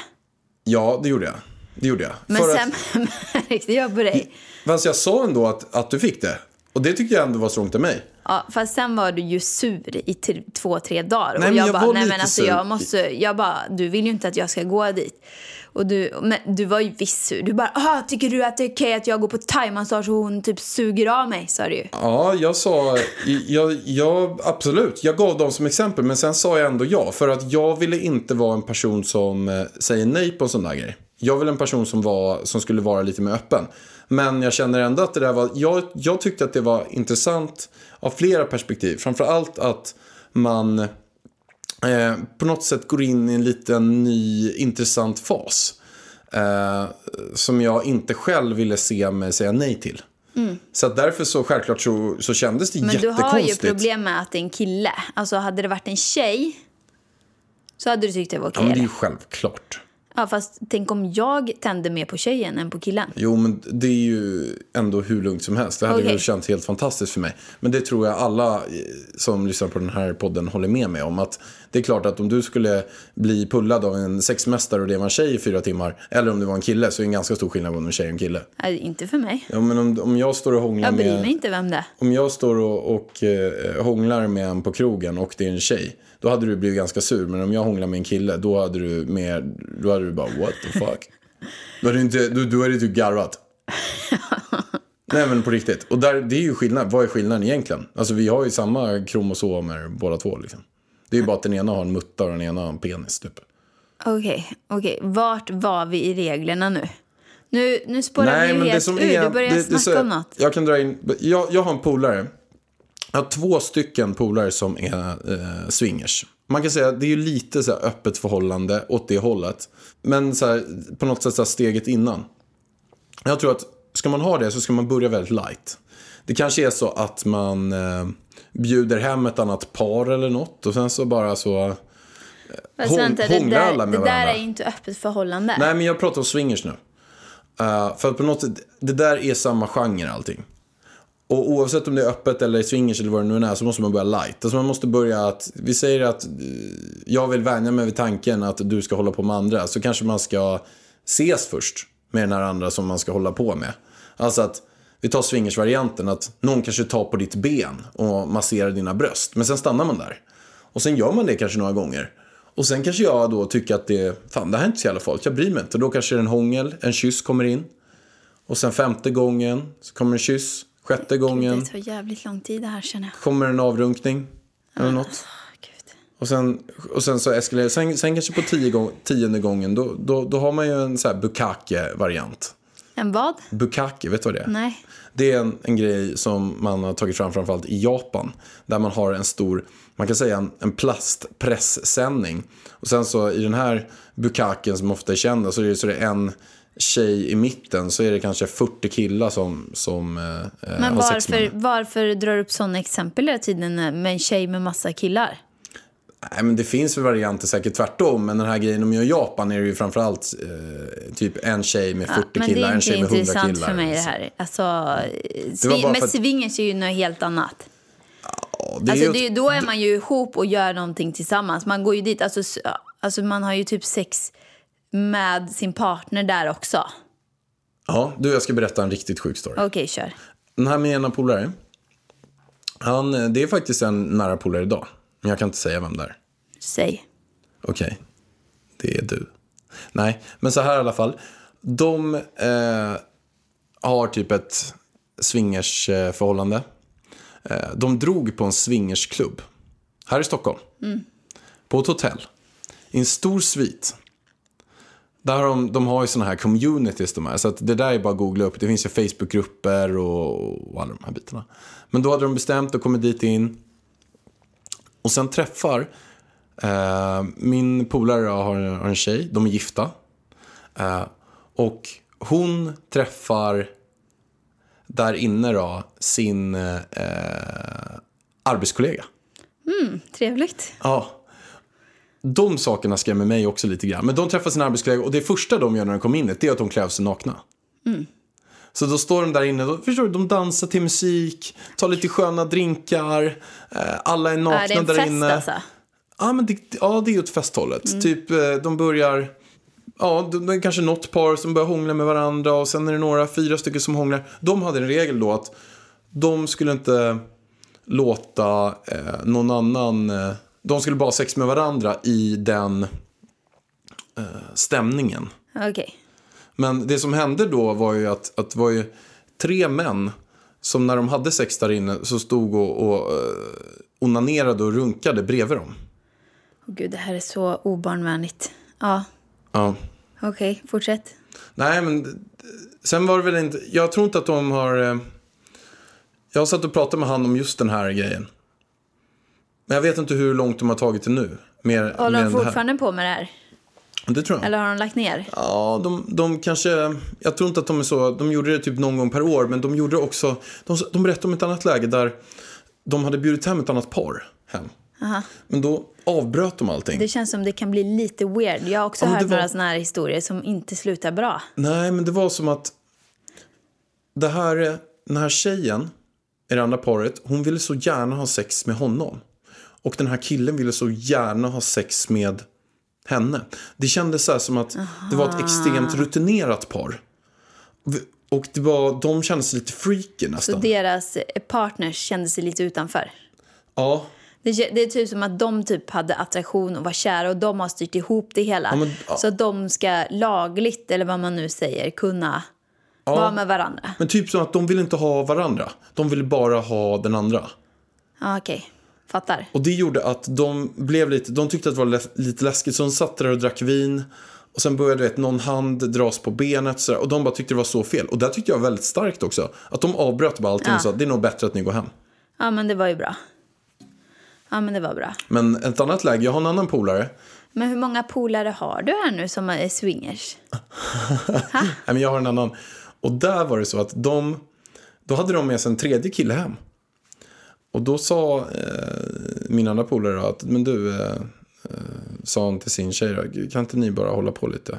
Ja, det gjorde jag. Det gjorde jag. Men För sen <laughs> märkte jag på dig. Att, fast jag sa ändå att, att du fick det. Och det tyckte jag ändå var strångt av mig. Ja, fast sen var du ju sur i två, tre dagar. Nej, och jag, jag bara, var nej men alltså sur. jag måste, jag bara, du vill ju inte att jag ska gå dit. Och du, men du var ju visst sur. Du bara, ah, tycker du att det är okej att jag går på thaimassage och hon typ suger av mig, sa du ju. Ja, jag sa, jag, jag, absolut, jag gav dem som exempel, men sen sa jag ändå ja. För att jag ville inte vara en person som eh, säger nej på en sån där grej. Jag ville en person som, var, som skulle vara lite mer öppen. Men jag känner ändå att det där var, jag, jag tyckte att det var intressant av flera perspektiv. Framförallt att man eh, på något sätt går in i en liten ny intressant fas. Eh, som jag inte själv ville se mig säga nej till. Så att därför så självklart så, så kändes det Mm. Men du jättekonstigt. har ju problem med att det är en kille. Alltså hade det varit en tjej så hade du tyckt det var okej. Ja, men det är ju självklart. Ja, fast tänk om jag tände mer på tjejen än på killen. Jo, men det är ju ändå hur lugnt som helst. Det hade Okej. ju känts helt fantastiskt för mig. Men det tror jag alla eh, som lyssnar på den här podden håller med mig om. Att det är klart att om du skulle bli pullad av en sexmästare och det var en tjej i fyra timmar. Eller om det var en kille så är det en ganska stor skillnad om en tjej och en kille. Nej, inte för mig. Ja, men om, om jag står och hånglar Jag bryr med... mig inte vem det är. Om jag står och, och eh, hånglar med en på krogen och det är en tjej. Då hade du blivit ganska sur. Men om jag hånglar med en kille. Då hade du, mer, då hade du bara what the fuck. <laughs> då hade du, inte, då, då hade du typ garvat. <laughs> Nej men på riktigt. Och där, det är ju skillnad. Vad är skillnaden egentligen? Alltså vi har ju samma kromosomer båda två liksom. Det är ju bara att den ena har en mutta och den ena har en penis typ. Okej, okej. Vart var vi i reglerna nu? Nu, nu spårar vi ju helt ur. är- du börjar det- det snacka så- om något. Jag kan dra in, jag, jag har en polare. Jag har två stycken polare som är eh, swingers. Man kan säga att det är lite så öppet förhållande åt det hållet. Men så här, på något sätt så steget innan. Jag tror att ska man ha det så ska man börja väldigt light. Det kanske är så att man eh, bjuder hem ett annat par eller något och sen så bara så... Fast Hång- vänta, det där, alla med det där varandra? är inte öppet förhållande. Nej, men jag pratar om swingers nu. Uh, för på något sätt, det där är samma genre allting. Och oavsett om det är öppet eller swingers eller vad det nu är så måste man börja light. Alltså man måste börja att, vi säger att eh, jag vill vänja mig vid tanken att du ska hålla på med andra. Så kanske man ska ses först med den här andra som man ska hålla på med. Alltså att, vi tar swingersvarianten, att någon kanske tar på ditt ben och masserar dina bröst. Men sen stannar man där. Och sen gör man det kanske några gånger. Och sen kanske jag då tycker att det, fan det här är inte så jävla farligt, jag bryr mig inte. Och då kanske en hångel, en kyss kommer in. Och sen femte gången så kommer en kyss. Sjätte gången Det tar jävligt lång tid det här känner jag. kommer en avrunkning. Eller något. Gud. Och sen, och sen så eskalerar sen, sen kanske på tio gång, tionde gången då, då, då har man ju en så här bukake-variant. En vad? Bukake, vet du vad det är? Nej. Det är en, en grej som man har tagit fram framförallt i Japan. Där man har en stor, man kan säga en, en plastpressändning. Och sen så i den här bukaken som ofta är kända så är det, så är det en tjej i mitten så är det kanske 40 killar som, som eh, eh, Men varför, varför drar du upp sådana exempel hela tiden med en tjej med massa killar? Nej, men det finns väl varianter säkert tvärtom. Men den här grejen gör i Japan är det ju framförallt eh, typ en tjej med 40 men killar, det är en inte tjej med 100 intressant killar. för mig det här. Alltså, bara men att- swingers är ju något helt annat. Ja, det är Alltså, ju det, då är man ju ihop och gör någonting tillsammans. Man går ju dit, alltså, alltså man har ju typ sex med sin partner där också. Ja, du jag ska berätta en riktigt sjuk story. Okej, kör. Den här med ena polare. Han, eh, det är faktiskt en nära polare idag. Men jag kan inte säga vem det är. Säg. Okej, det är du. Nej, men så här i alla fall. De eh, har typ ett swingersförhållande. Eh, de drog på en swingersklubb här i Stockholm. På ett hotell. I en stor svit. Där har de, de har ju såna här communities de här. Så att det där är bara att googla upp. Det finns ju Facebookgrupper och, och alla de här bitarna. Men då hade de bestämt och kommit dit in. Och sen träffar eh, min polare har, har en tjej. De är gifta. Eh, och hon träffar där inne då sin eh, arbetskollega. Trevligt. Ja. De sakerna skrämmer mig också lite grann. Men de träffar sin arbetskollega och det första de gör när de kommer in det är att de klär av sig nakna. Så då står de där inne, då, förstår du, de dansar till musik, tar lite sköna drinkar, eh, alla är nakna är det en där fest inne. alltså? Ja, men det, ja, det är åt festhållet. Mm. Typ, eh, de börjar... Ja, det det är kanske något par som börjar hångla med varandra och sen är det några, fyra stycken som hånglar. De hade en regel då att de skulle inte låta eh, någon annan... Eh, de skulle bara ha sex med varandra i den eh, stämningen. Okej. Men det som hände då var ju att, att det var ju tre män som när de hade sex där inne så stod och, och eh, onanerade och runkade bredvid dem. Åh, Gud, det här är så obarnvänligt. Ja, Ja. okej, fortsätt. Nej, men sen var det väl inte... Jag tror inte att de har... eh, Jag har satt och pratat med han om just den här grejen. Men jag vet inte hur långt de har tagit det nu. Mer, mer Håller de det här. fortfarande på med det här? Det tror jag. Eller har de lagt ner? Ja, de, de kanske... Jag tror inte att de är så... De gjorde det typ någon gång per år, men de gjorde det också... De, de berättade om ett annat läge där de hade bjudit hem ett annat par hem. Men då avbröt de allting. Det känns som det kan bli lite weird. Jag har också Ja, hört var- några såna här historier som inte slutar bra. Nej, men det var som att det här, den här tjejen i det andra paret, hon ville så gärna ha sex med honom. Och den här killen ville så gärna ha sex med henne. Det kändes så här som att det var ett extremt rutinerat par. Och det var, de kände sig lite freaky Så nästan. deras eh, partners kände sig lite utanför. Ja, Det, det är typ som att de typ hade attraktion och var kära och de har styrt ihop det hela. Ja, men- ja. Så att de ska lagligt, eller vad man nu säger, kunna vara med varandra. men typ som att de ville inte ha varandra. De ville bara ha den andra. Ja, okej. Fattar. Och det gjorde att de blev lite, de tyckte att det var lä- lite läskigt så de satt där och drack vin. Och sen började vet, någon hand dras på benet så där, och de bara tyckte det var så fel. Och det tyckte jag var väldigt starkt också. Att de avbröt bara allting Ja. och sa det är nog bättre att ni går hem. Ja, men det var ju bra. Ja, men det var bra. Men ett annat läge, jag har en annan polare. Men hur många polare har du här nu som är swingers? <laughs> Nej, men jag har en annan. Och där var det så att de, då hade de med sig en tredje kille hem. Och då sa eh, min andra polare att, men du, eh, eh, sa han till sin tjej då, kan inte ni bara hålla på lite?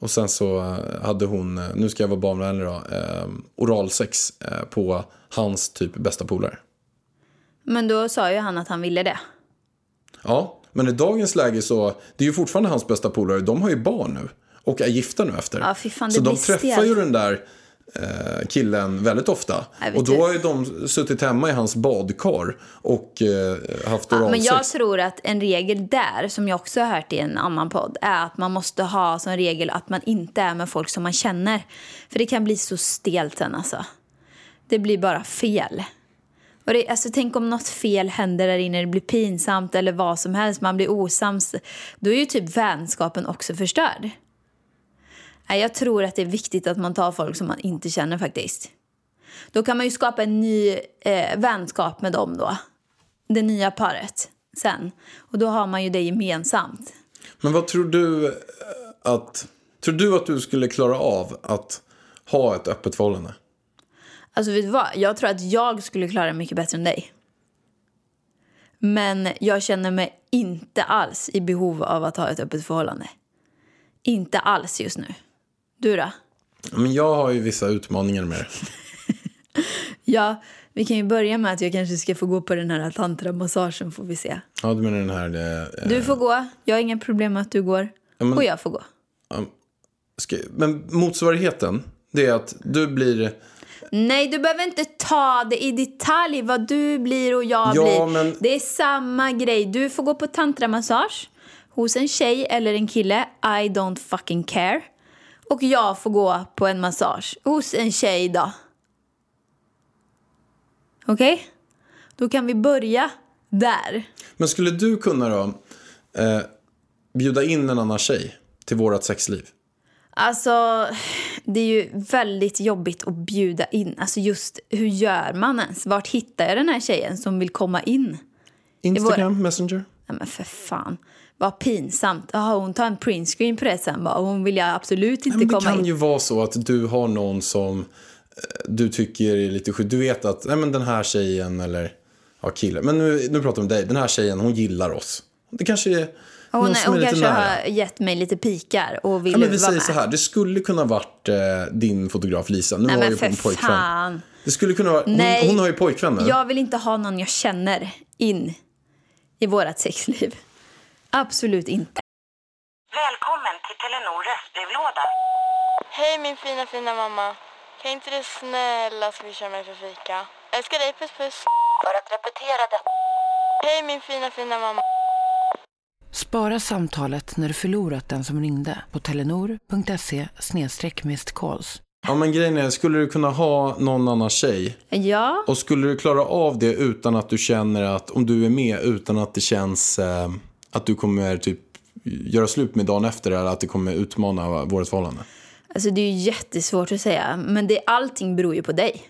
Och sen så eh, hade hon, eh, nu ska jag vara barnvänlig då, eh, oralsex eh, på hans typ bästa polare. Men då sa ju han att han ville det. Ja, men i dagens läge så, det är ju fortfarande hans bästa polare, de har ju barn nu. Och är gifta nu efter. Ja, fy fan, det så de träffar stelt. ju den där killen väldigt ofta. Och då inte. har ju de suttit hemma i hans badkar och eh, haft Ja, oralsex. men jag tror att en regel där, som jag också har hört i en annan podd, är att man måste ha som regel att man inte är med folk som man känner. För det kan bli så stelt sen alltså. Det blir bara fel. Och det, alltså, tänk om något fel händer där inne, det blir pinsamt eller vad som helst, man blir osams. Då är ju typ vänskapen också förstörd. Jag tror att det är viktigt att man tar folk som man inte känner faktiskt. Då kan man ju skapa en ny eh, vänskap med dem då. Det nya paret sen. Och då har man ju det gemensamt. Men vad tror du eh, att... Tror du att du skulle klara av att ha ett öppet förhållande? Alltså vet du vad? Jag tror att jag skulle klara det mycket bättre än dig. Men jag känner mig inte alls i behov av att ha ett öppet förhållande. Inte alls just nu. Du då? Men jag har ju vissa utmaningar med det. <laughs> Ja, vi kan ju börja med att jag kanske ska få gå på den här tantramassagen får vi se. Ja, du menar den här... Eh, Du får gå, jag har inga problem med att du går. men- Och jag får gå. ska, men motsvarigheten, det är att du blir... Nej, du behöver inte ta det i detalj vad du blir och jag Ja, blir. men- Det är samma grej. Du får gå på tantramassage hos en tjej eller en kille. I don't fucking care. Och jag får gå på en massage hos en tjej då. Okej? Då kan vi börja där. Men skulle du kunna då eh, bjuda in en annan tjej till vårat sexliv? Alltså, det är ju väldigt jobbigt att bjuda in. Alltså just, hur gör man ens? Vart hittar jag den här tjejen som vill komma in? Instagram, Messenger? Nej men för fan. Vad pinsamt. Jaha, hon tar en printscreen på det sen bara. Hon vill jag absolut inte men det komma kan in. ju vara så att du har någon som eh, du tycker är lite sjuk. Du vet att nej, men den här tjejen eller ja, killen. Men nu, nu pratar vi om dig. Den här tjejen, hon gillar oss. Det kanske är Hon, någon som hon är lite kanske nära. har gett mig lite pikar och vill Ja, men vi vara säger med. så här, det skulle kunna varit eh, din fotograf Lisa. Nu Nej på en för pojkvän. fan. Det skulle kunna vara, hon, Nej. hon har ju pojkvän nu. Jag vill inte ha någon jag känner in i vårat sexliv. Absolut inte. Välkommen till Telenor röstbrevlåda. Hej min fina fina mamma. Kan inte du snälla swisha mig för fika? Älskar dig, puss puss. För att repetera detta. Hej min fina fina mamma. Spara samtalet när du förlorat den som ringde på telenor.se calls. Ja, men grejen är, skulle du kunna ha någon annan tjej? Ja, Och skulle du klara av det utan att du känner att, om du är med, utan att det känns eh, att du kommer typ göra slut med dagen efter eller att det kommer utmana vårt förhållande? alltså det är ju jättesvårt att säga. Men det, allting beror ju på dig.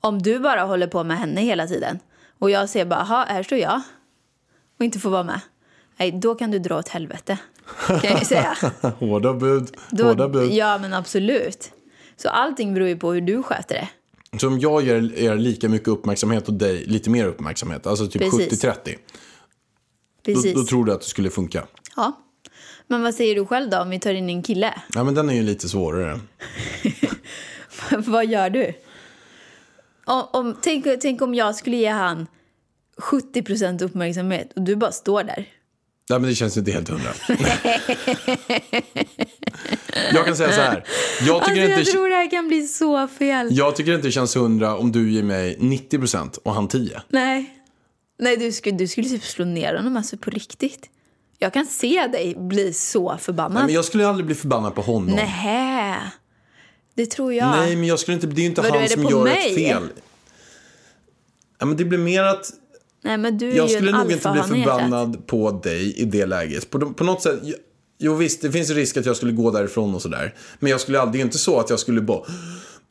Om du bara håller på med henne hela tiden och jag ser bara, aha, här står jag och inte får vara med. Nej, då kan du dra åt helvete. Kan jag ju säga. <laughs> Hårda bud, Då, hårda bud. Ja, men absolut. Så allting beror ju på hur du sköter det. Så om jag ger er lika mycket uppmärksamhet och dig lite mer uppmärksamhet, alltså typ Precis. 70-30, då, Precis. då tror du att det skulle funka? Ja. Men vad säger du själv då om vi tar in en kille? Ja, men den är ju lite svårare. <laughs> vad gör du? Om, om, tänk, tänk om jag skulle ge han 70% uppmärksamhet och du bara står där. Nej, men det känns inte helt hundra. <laughs> jag kan säga så här. Jag tycker, Alltså, jag inte, tror det här kan bli så fel. jag tycker inte det känns hundra om du ger mig 90% och han 10. Nej. Nej, du skulle, du skulle typ slå ner honom alltså på riktigt. Jag kan se dig bli så förbannad. Nej, men jag skulle aldrig bli förbannad på honom. Nähä. Det tror jag. Nej, men jag skulle inte, det är ju inte Vadå, han som gör mig? ett fel. Ja, men det blir mer att Nej, men du är jag skulle nog inte bli förbannad på dig i det läget. På, på något sätt, jo- visst, det finns risk att jag skulle gå därifrån och sådär. Men jag skulle aldrig, det är inte så att jag skulle bara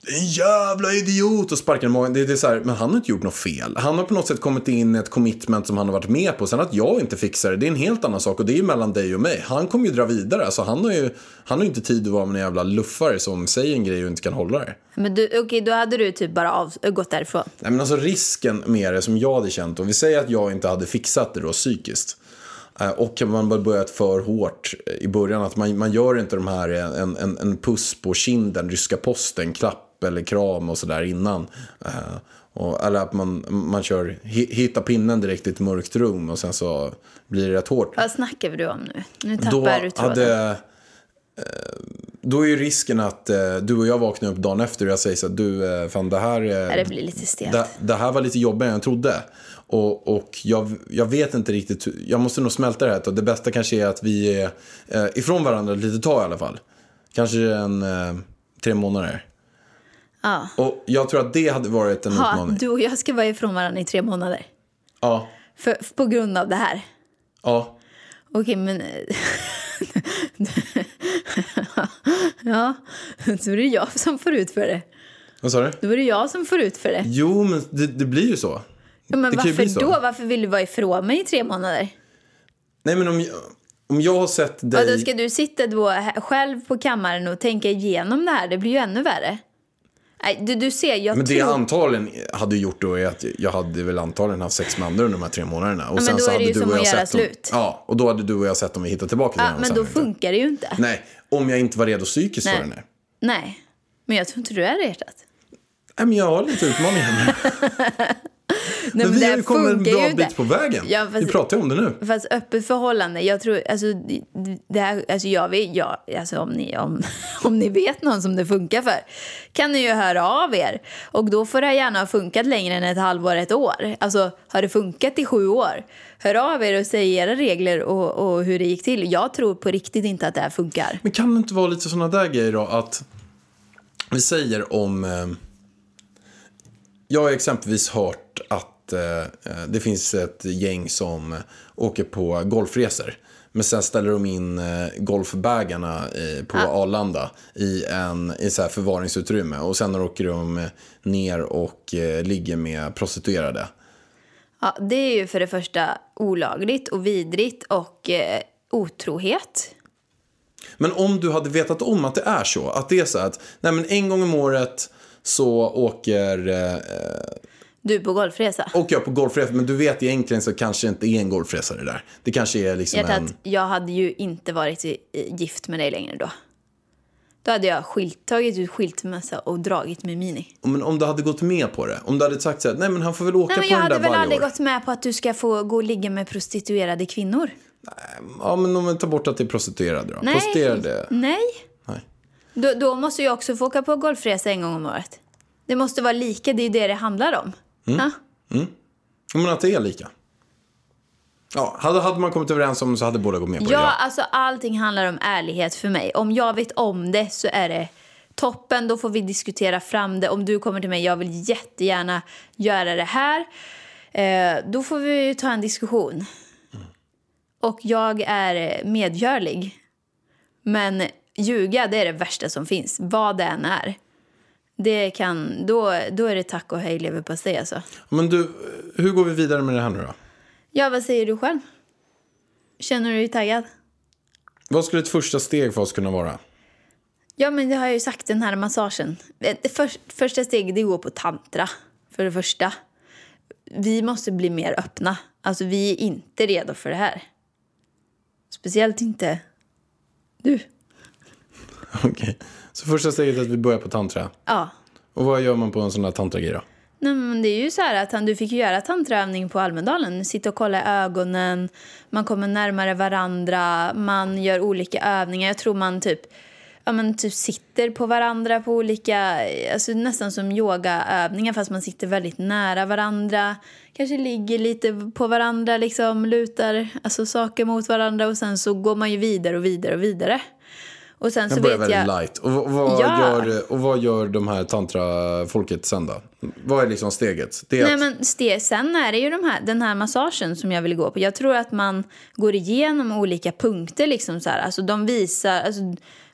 en jävla idiot och sparka den i magen. Det, det är så här, men han har inte gjort något fel. Han har på något sätt kommit in i ett commitment som han har varit med på. Sen att jag inte fixar det, det är en helt annan sak. Och det är ju mellan dig och mig. Han kommer ju dra vidare. Alltså, han har ju han har inte tid att vara med en jävla luffare som säger en grej och inte kan hålla det. Men du, okej, då hade du typ bara av, gått därifrån. Nej, men alltså risken med det som jag hade känt, om vi säger att jag inte hade fixat det då psykiskt. eh, Och man bara börjat för hårt i början. Att man, man gör inte de här eh, en, en, en puss på kinden, ryska posten, klapp eller kram och sådär innan. Eh, Och, eller att man, man kör hi- hitta pinnen direkt i ett mörkt rum och sen så blir det rätt hårt. Vad snackar du om nu? Nu Då tappar du tråden. hade... eh, Då är ju risken att eh, du och jag vaknar upp dagen efter och jag säger så att du, fan det här... det blir lite stelt. det, det här var lite jobbigare än jag trodde. Och, och jag, jag vet inte riktigt, jag måste nog smälta det här. Det bästa kanske är att vi är ifrån varandra ett litet tag i alla fall. Kanske en tre månader. Ja. Och jag tror att det hade varit en Ha, utmaning. du och jag ska vara ifrån varandra i tre månader. Ja, För, på grund av det här. ja. Okej, men... <laughs> ja, så är det jag som får ut för det. Vad sa du? Då är det jag som får ut för det. Jo, men det, det blir ju så. Ja, men Det varför så. då? Varför vill du vara ifrån mig i tre månader? Nej, men om jag, om jag har sett dig... Och då ska du sitta då själv på kammaren och tänka igenom det här? Det blir ju ännu värre. Nej, du, du ser, jag Men det tror... antagligen hade gjort då är att jag hade väl antagligen haft sex med andra under de här tre månaderna. Och men sen så hade du och jag sett om- slut. Ja, och då hade du och jag sett om vi hittar tillbaka till Ja, men då funkar det ju inte. Nej, om jag inte var redo psykiskt för Nej. det. Nej. Nej. Men jag tror inte du är det i hjärtat. Nej, men jag har lite utmaningar. <laughs> <laughs> Nej, men vi det har ju kommit en bra bit på vägen. Ja, fast- Vi pratar ju om det nu. Fast öppet förhållande, jag tror, alltså, det- här, alltså jag vet, ja, alltså om ni, om, <laughs> om ni vet någon som det funkar för, kan ni ju höra av er. Och då får det gärna ha funkat längre än ett halvår, ett år. Alltså, har det funkat i sju år, hör av er och säg era regler och, och hur det gick till. Jag tror på riktigt inte att det här funkar. Men kan det inte vara lite sådana där grejer då att vi säger om... Eh, jag har exempelvis hört att eh, det finns ett gäng som åker på golfresor. Men sen ställer de in eh, golfbägarna eh, på Arlanda i en i så här förvaringsutrymme. Och sen åker de eh, ner och eh, ligger med prostituerade. Ja, det är ju för det första olagligt och vidrigt och eh, otrohet. Men om du hade vetat om att det är så, att det är så att nej men en gång om året så åker, eh, Du på golfresa. åker jag på golfresa, men du vet egentligen så kanske inte är en golfresa det där. Det kanske är liksom Hjärtat, en... jag hade ju inte varit gift med dig längre då. Då hade jag skilt, tagit ut skilsmässa och dragit med Mini. Men om du hade gått med på det? Om du hade sagt så här, nej men han får väl åka Nej, men på jag den där hade väl varje aldrig år. gått med på att du ska få gå och ligga med prostituerade kvinnor? Ja, men om vi tar bort att det är prostituerade då. Nej. Prostituerade, Nej. nej. Då, då måste jag också få åka på golfresa en gång om året. Det måste vara lika, det är det det handlar om. Mm. Ja? Men att det är lika. Ja, hade, hade man kommit överens om så hade båda gått med på det. Ja, alltså allting handlar om ärlighet för mig. Om jag vet om det så är det toppen. Då får vi diskutera fram det. Om du kommer till mig, jag vill jättegärna göra det här. Eh, då får vi ta en diskussion. Och jag är medgörlig. Men ljuga, det är det värsta som finns. Vad det än är. Det kan, då, då är det tack och hej leverpastej alltså. Men du, hur går vi vidare med det här nu då? Ja, vad säger du själv? Känner du dig taggad? Vad skulle ett första steg för oss kunna vara? Ja, men det har jag ju sagt, den här massagen. Det för, första steget det går på tantra, för det första. Vi måste bli mer öppna. Alltså, vi är inte redo för det här. Speciellt inte du. <laughs> Okej. Så första steget är att vi börjar på tantra. Ja. Och vad gör man på en sån här tantragrej då? Nej, men det är ju så här att du fick ju göra tantraövning på Almedalen. Sitta och kolla i ögonen, man kommer närmare varandra, man gör olika övningar. Jag tror man typ, ja, men typ sitter på varandra på olika, alltså nästan som yogaövningar fast man sitter väldigt nära varandra. Kanske ligger lite på varandra, liksom lutar alltså saker mot varandra och sen så går man ju vidare och vidare och vidare. Och sen så Jag börjar vet väldigt jag... light. Och, vad- vad Ja. gör, och vad gör de här tantrafolket sen då? Vad är liksom steget? Det är Nej, att, men ste- sen är det ju de här, den här massagen som jag vill gå på. Jag tror att man går igenom olika punkter. Liksom så här. Alltså, de visar... Alltså,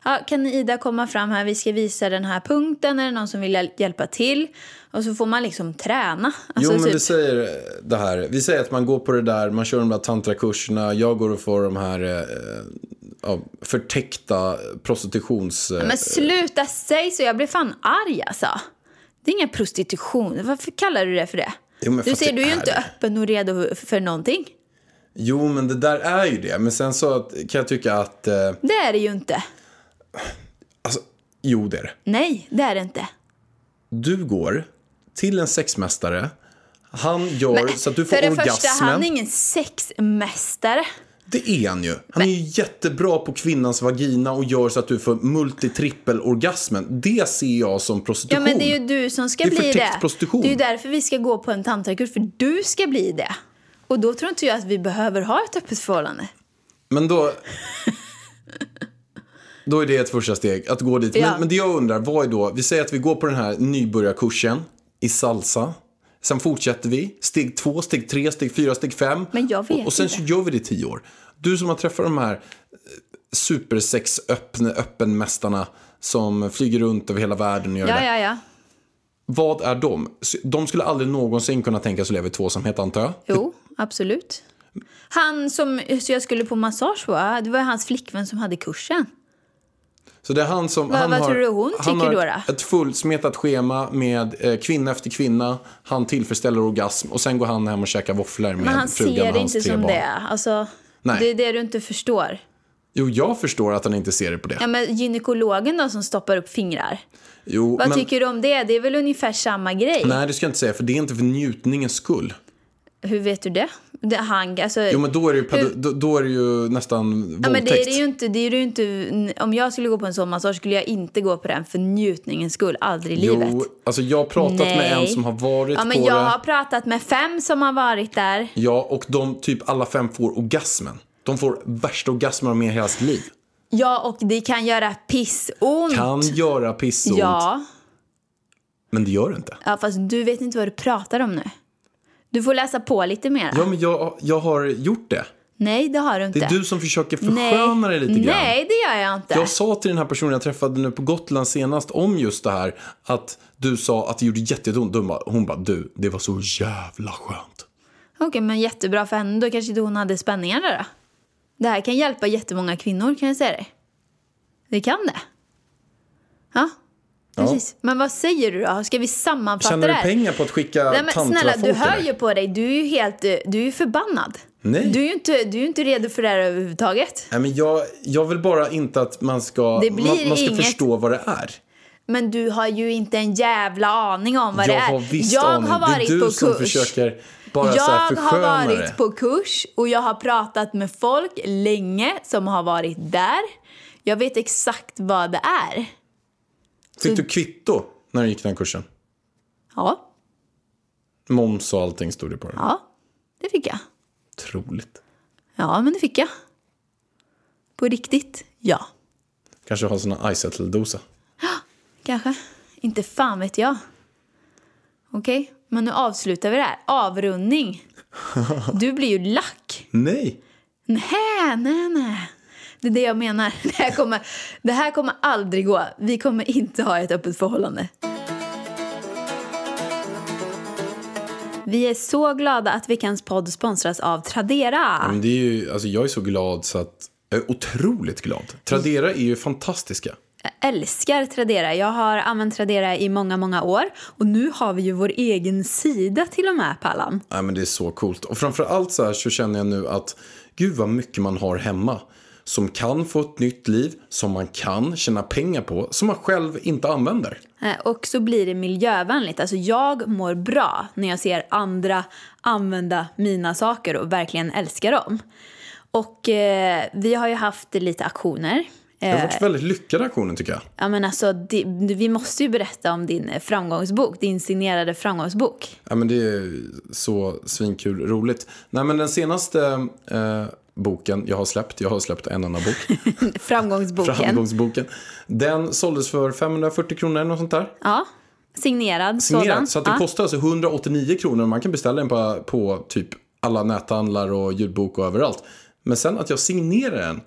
ja, kan Ida komma fram här? Vi ska visa den här punkten. Är det någon som vill hjäl- hjälpa till? Och så får man liksom träna. Alltså, jo, men typ, vi säger det här. Vi säger att man går på det där, man kör de där tantrakurserna. Jag går och får de här eh, ja, förtäckta prostitutions... eh, Men sluta säg så, jag blir fan arg alltså. Det är ingen prostitution. Varför kallar du det för det? Jo, du ser, du är ju inte det. öppen och redo för någonting. Jo, men det där är ju det. Men sen så kan jag tycka att... Eh, Det är det ju inte. alltså, jo, det är det. Nej, det är det inte. Du går till en sexmästare. Han gör Men så att du får för det orgasmen. första, han är ingen sexmästare. Det är han ju. Han är ju jättebra på kvinnans vagina och gör så att du får multitrippelorgasmen. Det ser jag som Ja, prostitution. men det är ju du som ska Det bli det. prostitution. Det är ju därför vi ska gå på en tantrakurs, för du ska bli det. Och då tror inte jag att vi behöver ha ett öppet förhållande. Men då... Då är det ett första steg, att gå dit. Ja. Men, men det jag undrar, vad är då... Vi säger att vi går på den här nybörjarkursen i salsa. Sen fortsätter vi. Steg två, steg tre, steg fyra, steg fem. Men jag vet och, och sen inte. så gör vi det i tio år. Du som har träffat de här supersex-öppenmästarna som flyger runt över hela världen och gör Ja, det. ja, ja. Vad är de? De skulle aldrig någonsin kunna tänka sig att leva i tvåsamhet, antar jag? Jo, absolut. Han som så jag skulle på massage på, det var hans flickvän som hade kursen. Så det är han som... Vad- han vad har, tror du hon tycker har då, ett- då? Ett fullsmetat schema med eh, kvinna efter kvinna. Han tillfredsställer orgasm och sen går han hem och käkar våfflor med Men han frugan ser och det hans inte tre som barn. det. Alltså, Nej. det är det du inte förstår. Jo, jag förstår att han inte ser det på det. Ja, men gynekologen då som stoppar upp fingrar. Jo, Vad men... tycker du om det? Det är väl ungefär samma grej? Nej, det ska jag inte säga, för det är inte för njutningens skull. Hur vet du det? Det han, alltså, Jo, men då är det ju, Hur- då, då är det ju nästan våldtäkt. Ja, men det är det ju inte, det är det inte. Om jag skulle gå på en sån massage skulle jag inte gå på den för njutningens skull. Aldrig i livet. Jo, alltså jag har pratat med Nej. en som har varit Ja, men på jag det. har pratat med fem som har varit där. Ja, och de typ alla fem får orgasmen. De får värsta orgasmer med hela sitt liv. Ja, och det kan göra pissont. Kan göra pissont, Ja. men det gör det inte. ja, fast du vet inte vad du pratar om nu. Du får läsa på lite mer. Ja, men jag, jag har gjort det. Nej, det har du inte. Det är du som försöker försköna det lite grann. Nej, det gör jag inte. Jag sa till den här personen jag träffade nu på Gotland senast om just det här att du sa att det gjorde jätteont. Hon bara, hon bara, du, det var så jävla skönt. Okej, men jättebra för henne. Då kanske inte hon hade spänningar där då. Det här kan hjälpa jättemånga kvinnor, kan jag säga dig. Det kan det. Ja, precis. Men vad säger du då? Ska vi sammanfatta Tjänar det du här? pengar på att skicka Nej, men snälla, du hör ju på dig. Du är ju helt... eh, Du är förbannad. Nej. Du är ju inte, du är inte redo för det här överhuvudtaget. Nej, men jag, jag vill bara inte att man ska, Det blir man, man ska inget- förstå vad det är. Men du har ju inte en jävla aning om vad jag det är. har visst jag aning. har varit det är du på som kurs. försöker bara jag så här har varit det. på kurs och jag har pratat med folk länge som har varit där. Jag vet exakt vad det är. Fick du kvitto när du gick den kursen? Ja, Moms och allting stod det på den. ja, det fick jag. Otroligt. Ja, men det fick jag. På riktigt, ja. Kanske ha såna iSettle-dosa. Kanske. Inte fan vet jag. Okej, men nu avslutar vi det här. Avrundning. <laughs> Du blir ju lack. Nej. Nej, nej, nej. Det är det jag menar. <laughs> Det här, kommer, det här kommer aldrig gå. Vi kommer inte ha ett öppet förhållande. Vi är så glada att Veckans podd sponsras av Tradera. Men det är ju, alltså jag är så glad så att, jag är otroligt glad. Tradera är ju fantastiska. Jag älskar Tradera. Jag har använt Tradera i många, många år. Och nu har vi ju vår egen sida till och med, Pallan. Nej, men det är så coolt. Och framför allt så så känner jag nu att gud vad mycket man har hemma. Som kan få ett nytt liv, som man kan tjäna pengar på, som man själv inte använder. Eh, Och så blir det miljövänligt. Alltså jag mår bra när jag ser andra använda mina saker och verkligen älskar dem. Och eh, vi har ju haft lite aktioner. Det har Eh, varit väldigt lyckade aktioner tycker jag. ja, men alltså, det, vi måste ju berätta om din framgångsbok, din signerade framgångsbok. Ja, men det är så svinkul roligt. Nej, men den senaste eh, boken jag har släppt, jag har släppt en enda bok, <laughs> Framgångsboken. framgångsboken. Den såldes för 540 kronor eller något sånt där. Ja, signerad, sådan. Signerat, så att det ja. kostar alltså 189 kronor. Man kan beställa den på, på typ alla näthandlar och ljudbok och överallt. Men sen att jag signerar den,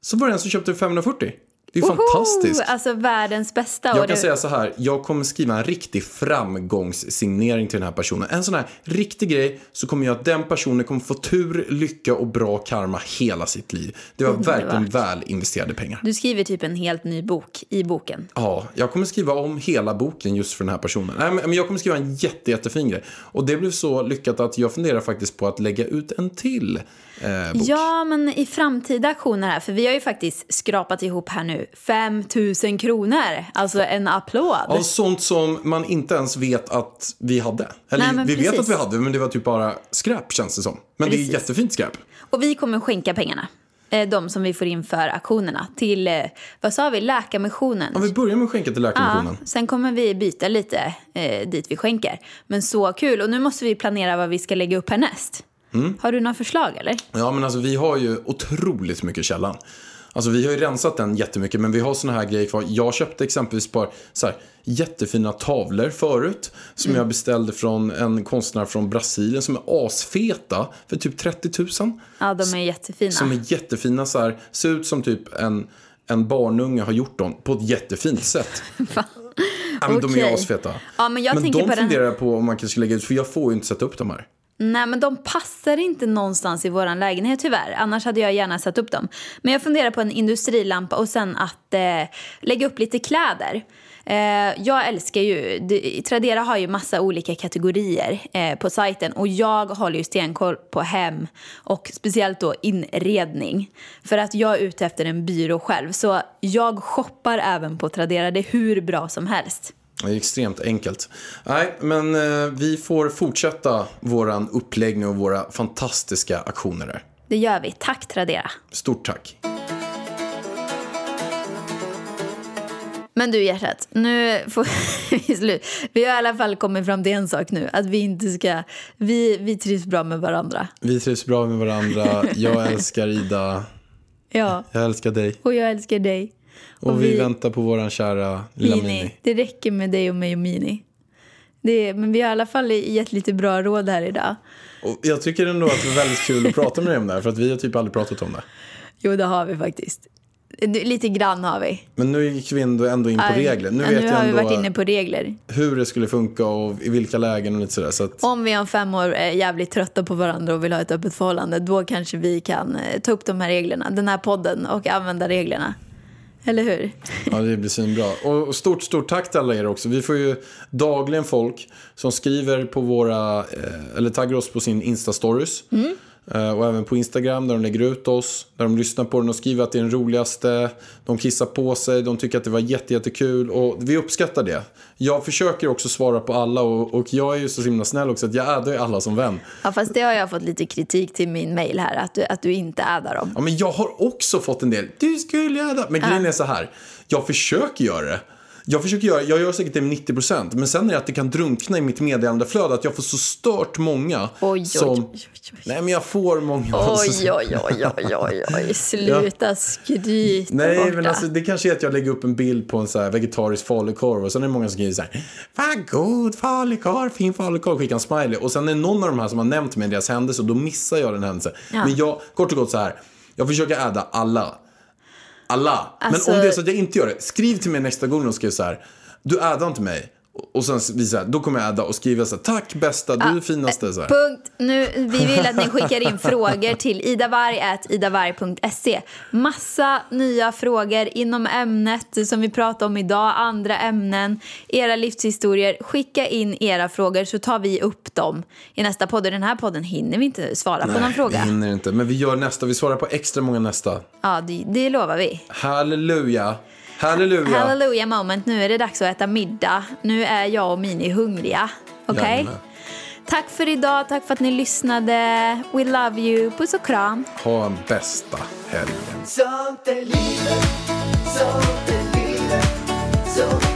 så var det en som köpte 540. Det är ju fantastiskt. Alltså världens bästa. Jag kan det- säga så här, jag kommer skriva en riktig framgångssignering till den här personen. En sån här riktig grej så kommer jag att den personen kommer få tur, lycka och bra karma hela sitt liv. Det var verkligen väl investerade pengar. Du skriver typ en helt ny bok i boken. Ja, jag kommer skriva om hela boken just för den här personen. Nej, men jag kommer skriva en jätte, jättefin grej. Och det blev så lyckat att jag funderar faktiskt på att lägga ut en till eh. Ja, men i framtida aktioner här, för vi har ju faktiskt skrapat ihop här nu 5 000 kronor. Alltså en applåd. Av sånt som man inte ens vet att vi hade. Eller Nej, vi vet precis. att vi hade, men det var typ bara skräp känns det som. Men det Precis. är jättefint skräp. Och vi kommer skänka pengarna. Eh, De som vi får in för aktionerna till, eh, vad sa vi, Läkarmissionen. Om vi börjar med att skänka till Läkarmissionen. Ja, sen kommer vi byta lite eh, dit vi skänker. Men så kul. Och nu måste vi planera vad vi ska lägga upp härnäst. Mm. Har du några förslag eller? Ja, men alltså vi har ju otroligt mycket källan. Alltså vi har ju rensat den jättemycket, men vi har såna här grejer kvar. Jag köpte exempelvis par så här, jättefina tavlor förut. Som Mm. jag beställde från en konstnär från Brasilien som är asfeta för typ 30 000. Ja, de är jättefina. Som är jättefina så här, ser ut som typ en, en barnunge har gjort dem på ett jättefint sätt. <laughs> ja, men De är asfeta. Ja, men jag men tänker de på den- funderar jag på om man kanske ska lägga ut, för jag får ju inte sätta upp dem här. Nej, men de passar inte någonstans i vår lägenhet tyvärr. Annars hade jag gärna satt upp dem. Men jag funderar på en industrilampa och sen att eh, lägga upp lite kläder. Eh, jag älskar ju, det- Tradera har ju massa olika kategorier eh, på sajten och jag håller ju stenkoll på hem och speciellt då inredning. För att jag är ute efter en byrå själv så jag shoppar även på Tradera, det är hur bra som helst. Det är extremt enkelt. Nej, men eh, vi får fortsätta våran uppläggning och våra fantastiska aktioner där. Det gör vi, tack Tradera. Stort tack. Men du hjärtat, nu får <laughs> vi slut. Vi har i alla fall kommit fram till en sak nu. Att vi inte ska... Vi, vi trivs bra med varandra. Vi trivs bra med varandra. Jag <laughs> älskar Ida. Ja, Jag älskar dig. och jag älskar dig. Och, vi, väntar på våran kära lilla Mini. Mini. Det räcker med dig och mig och Mini. Det, men vi har i alla fall gett lite bra råd här idag. Och jag tycker ändå att det är väldigt kul att prata med dig om det här. För att vi har typ aldrig pratat om det. <laughs> Jo, det har vi faktiskt. Lite grann har vi. Men nu gick vi ändå ändå in på Aj, regler. Nu ja, vet nu jag har vi varit inne på regler. hur det skulle funka och i vilka lägen och lite sådär. Så att, Om vi om fem år är jävligt trötta på varandra och vill ha ett öppet förhållande, då kanske vi kan eh, ta upp de här reglerna, den här podden och använda reglerna. Eller hur? Ja, det blir svinbra. Och stort, stort tack till alla er också. Vi får ju dagligen folk som skriver på våra, eh, eller taggar oss på sin Insta-stories. Eh, Och även på Instagram där de lägger ut oss, där de lyssnar på den och skriver att det är den roligaste. De kissar på sig, de tycker att det var jätte, jättekul och vi uppskattar det. Jag försöker också svara på alla och, och jag är ju så himla snäll också att jag addar ju alla som vän. Ja, fast det har jag fått lite kritik till min mail här, att du, att du inte addar dem. Ja, men jag har också fått en del. Du skulle adda. Men grejen är så här. Jag försöker göra det. Jag försöker göra, jag gör säkert det med 90% men sen är det att det kan drunkna i mitt meddelandeflöde att jag får så stört många Oj, oj, som... oj, oj. Nej men jag får många. Oj, oj, oj, oj, oj, oj. Sluta skryta Nej borta. men alltså det kanske är att jag lägger upp en bild på en så här vegetarisk falukorv och sen är det många som skriver så här Vad god falukorv, fin falukorv, skickar en smiley och sen är det någon av de här som har nämnt mig i deras händelse och då missar jag den händelsen. Ja. Men jag, kort och gott så här, jag försöker adda alla. Alla. Alltså- Men om det är så att jag inte gör det, skriv till mig nästa gång och skriv så här Du addar inte mig. Och sen här, då kommer adda och skriva så här, tack bästa, du är finaste. Så här. Punkt. Nu, vi vill att ni skickar in frågor till idavarg.idavarg.se. Massa nya frågor inom ämnet som vi pratar om idag, andra ämnen, era livshistorier. Skicka in era frågor så tar vi upp dem i nästa podd. I den här podden hinner vi inte svara på någon fråga. hinner inte, men vi gör nästa, vi svarar på extra många nästa. Ja, det, det lovar vi. Halleluja. Halleluja. Halleluja moment. Nu är det dags att äta middag. Nu är jag och Mini hungriga. Okej? Okay? Tack för idag. Tack för att ni lyssnade. We love you. Puss och kram. Ha en bästa helgen. Sånt är livet. Sånt är livet. Sånt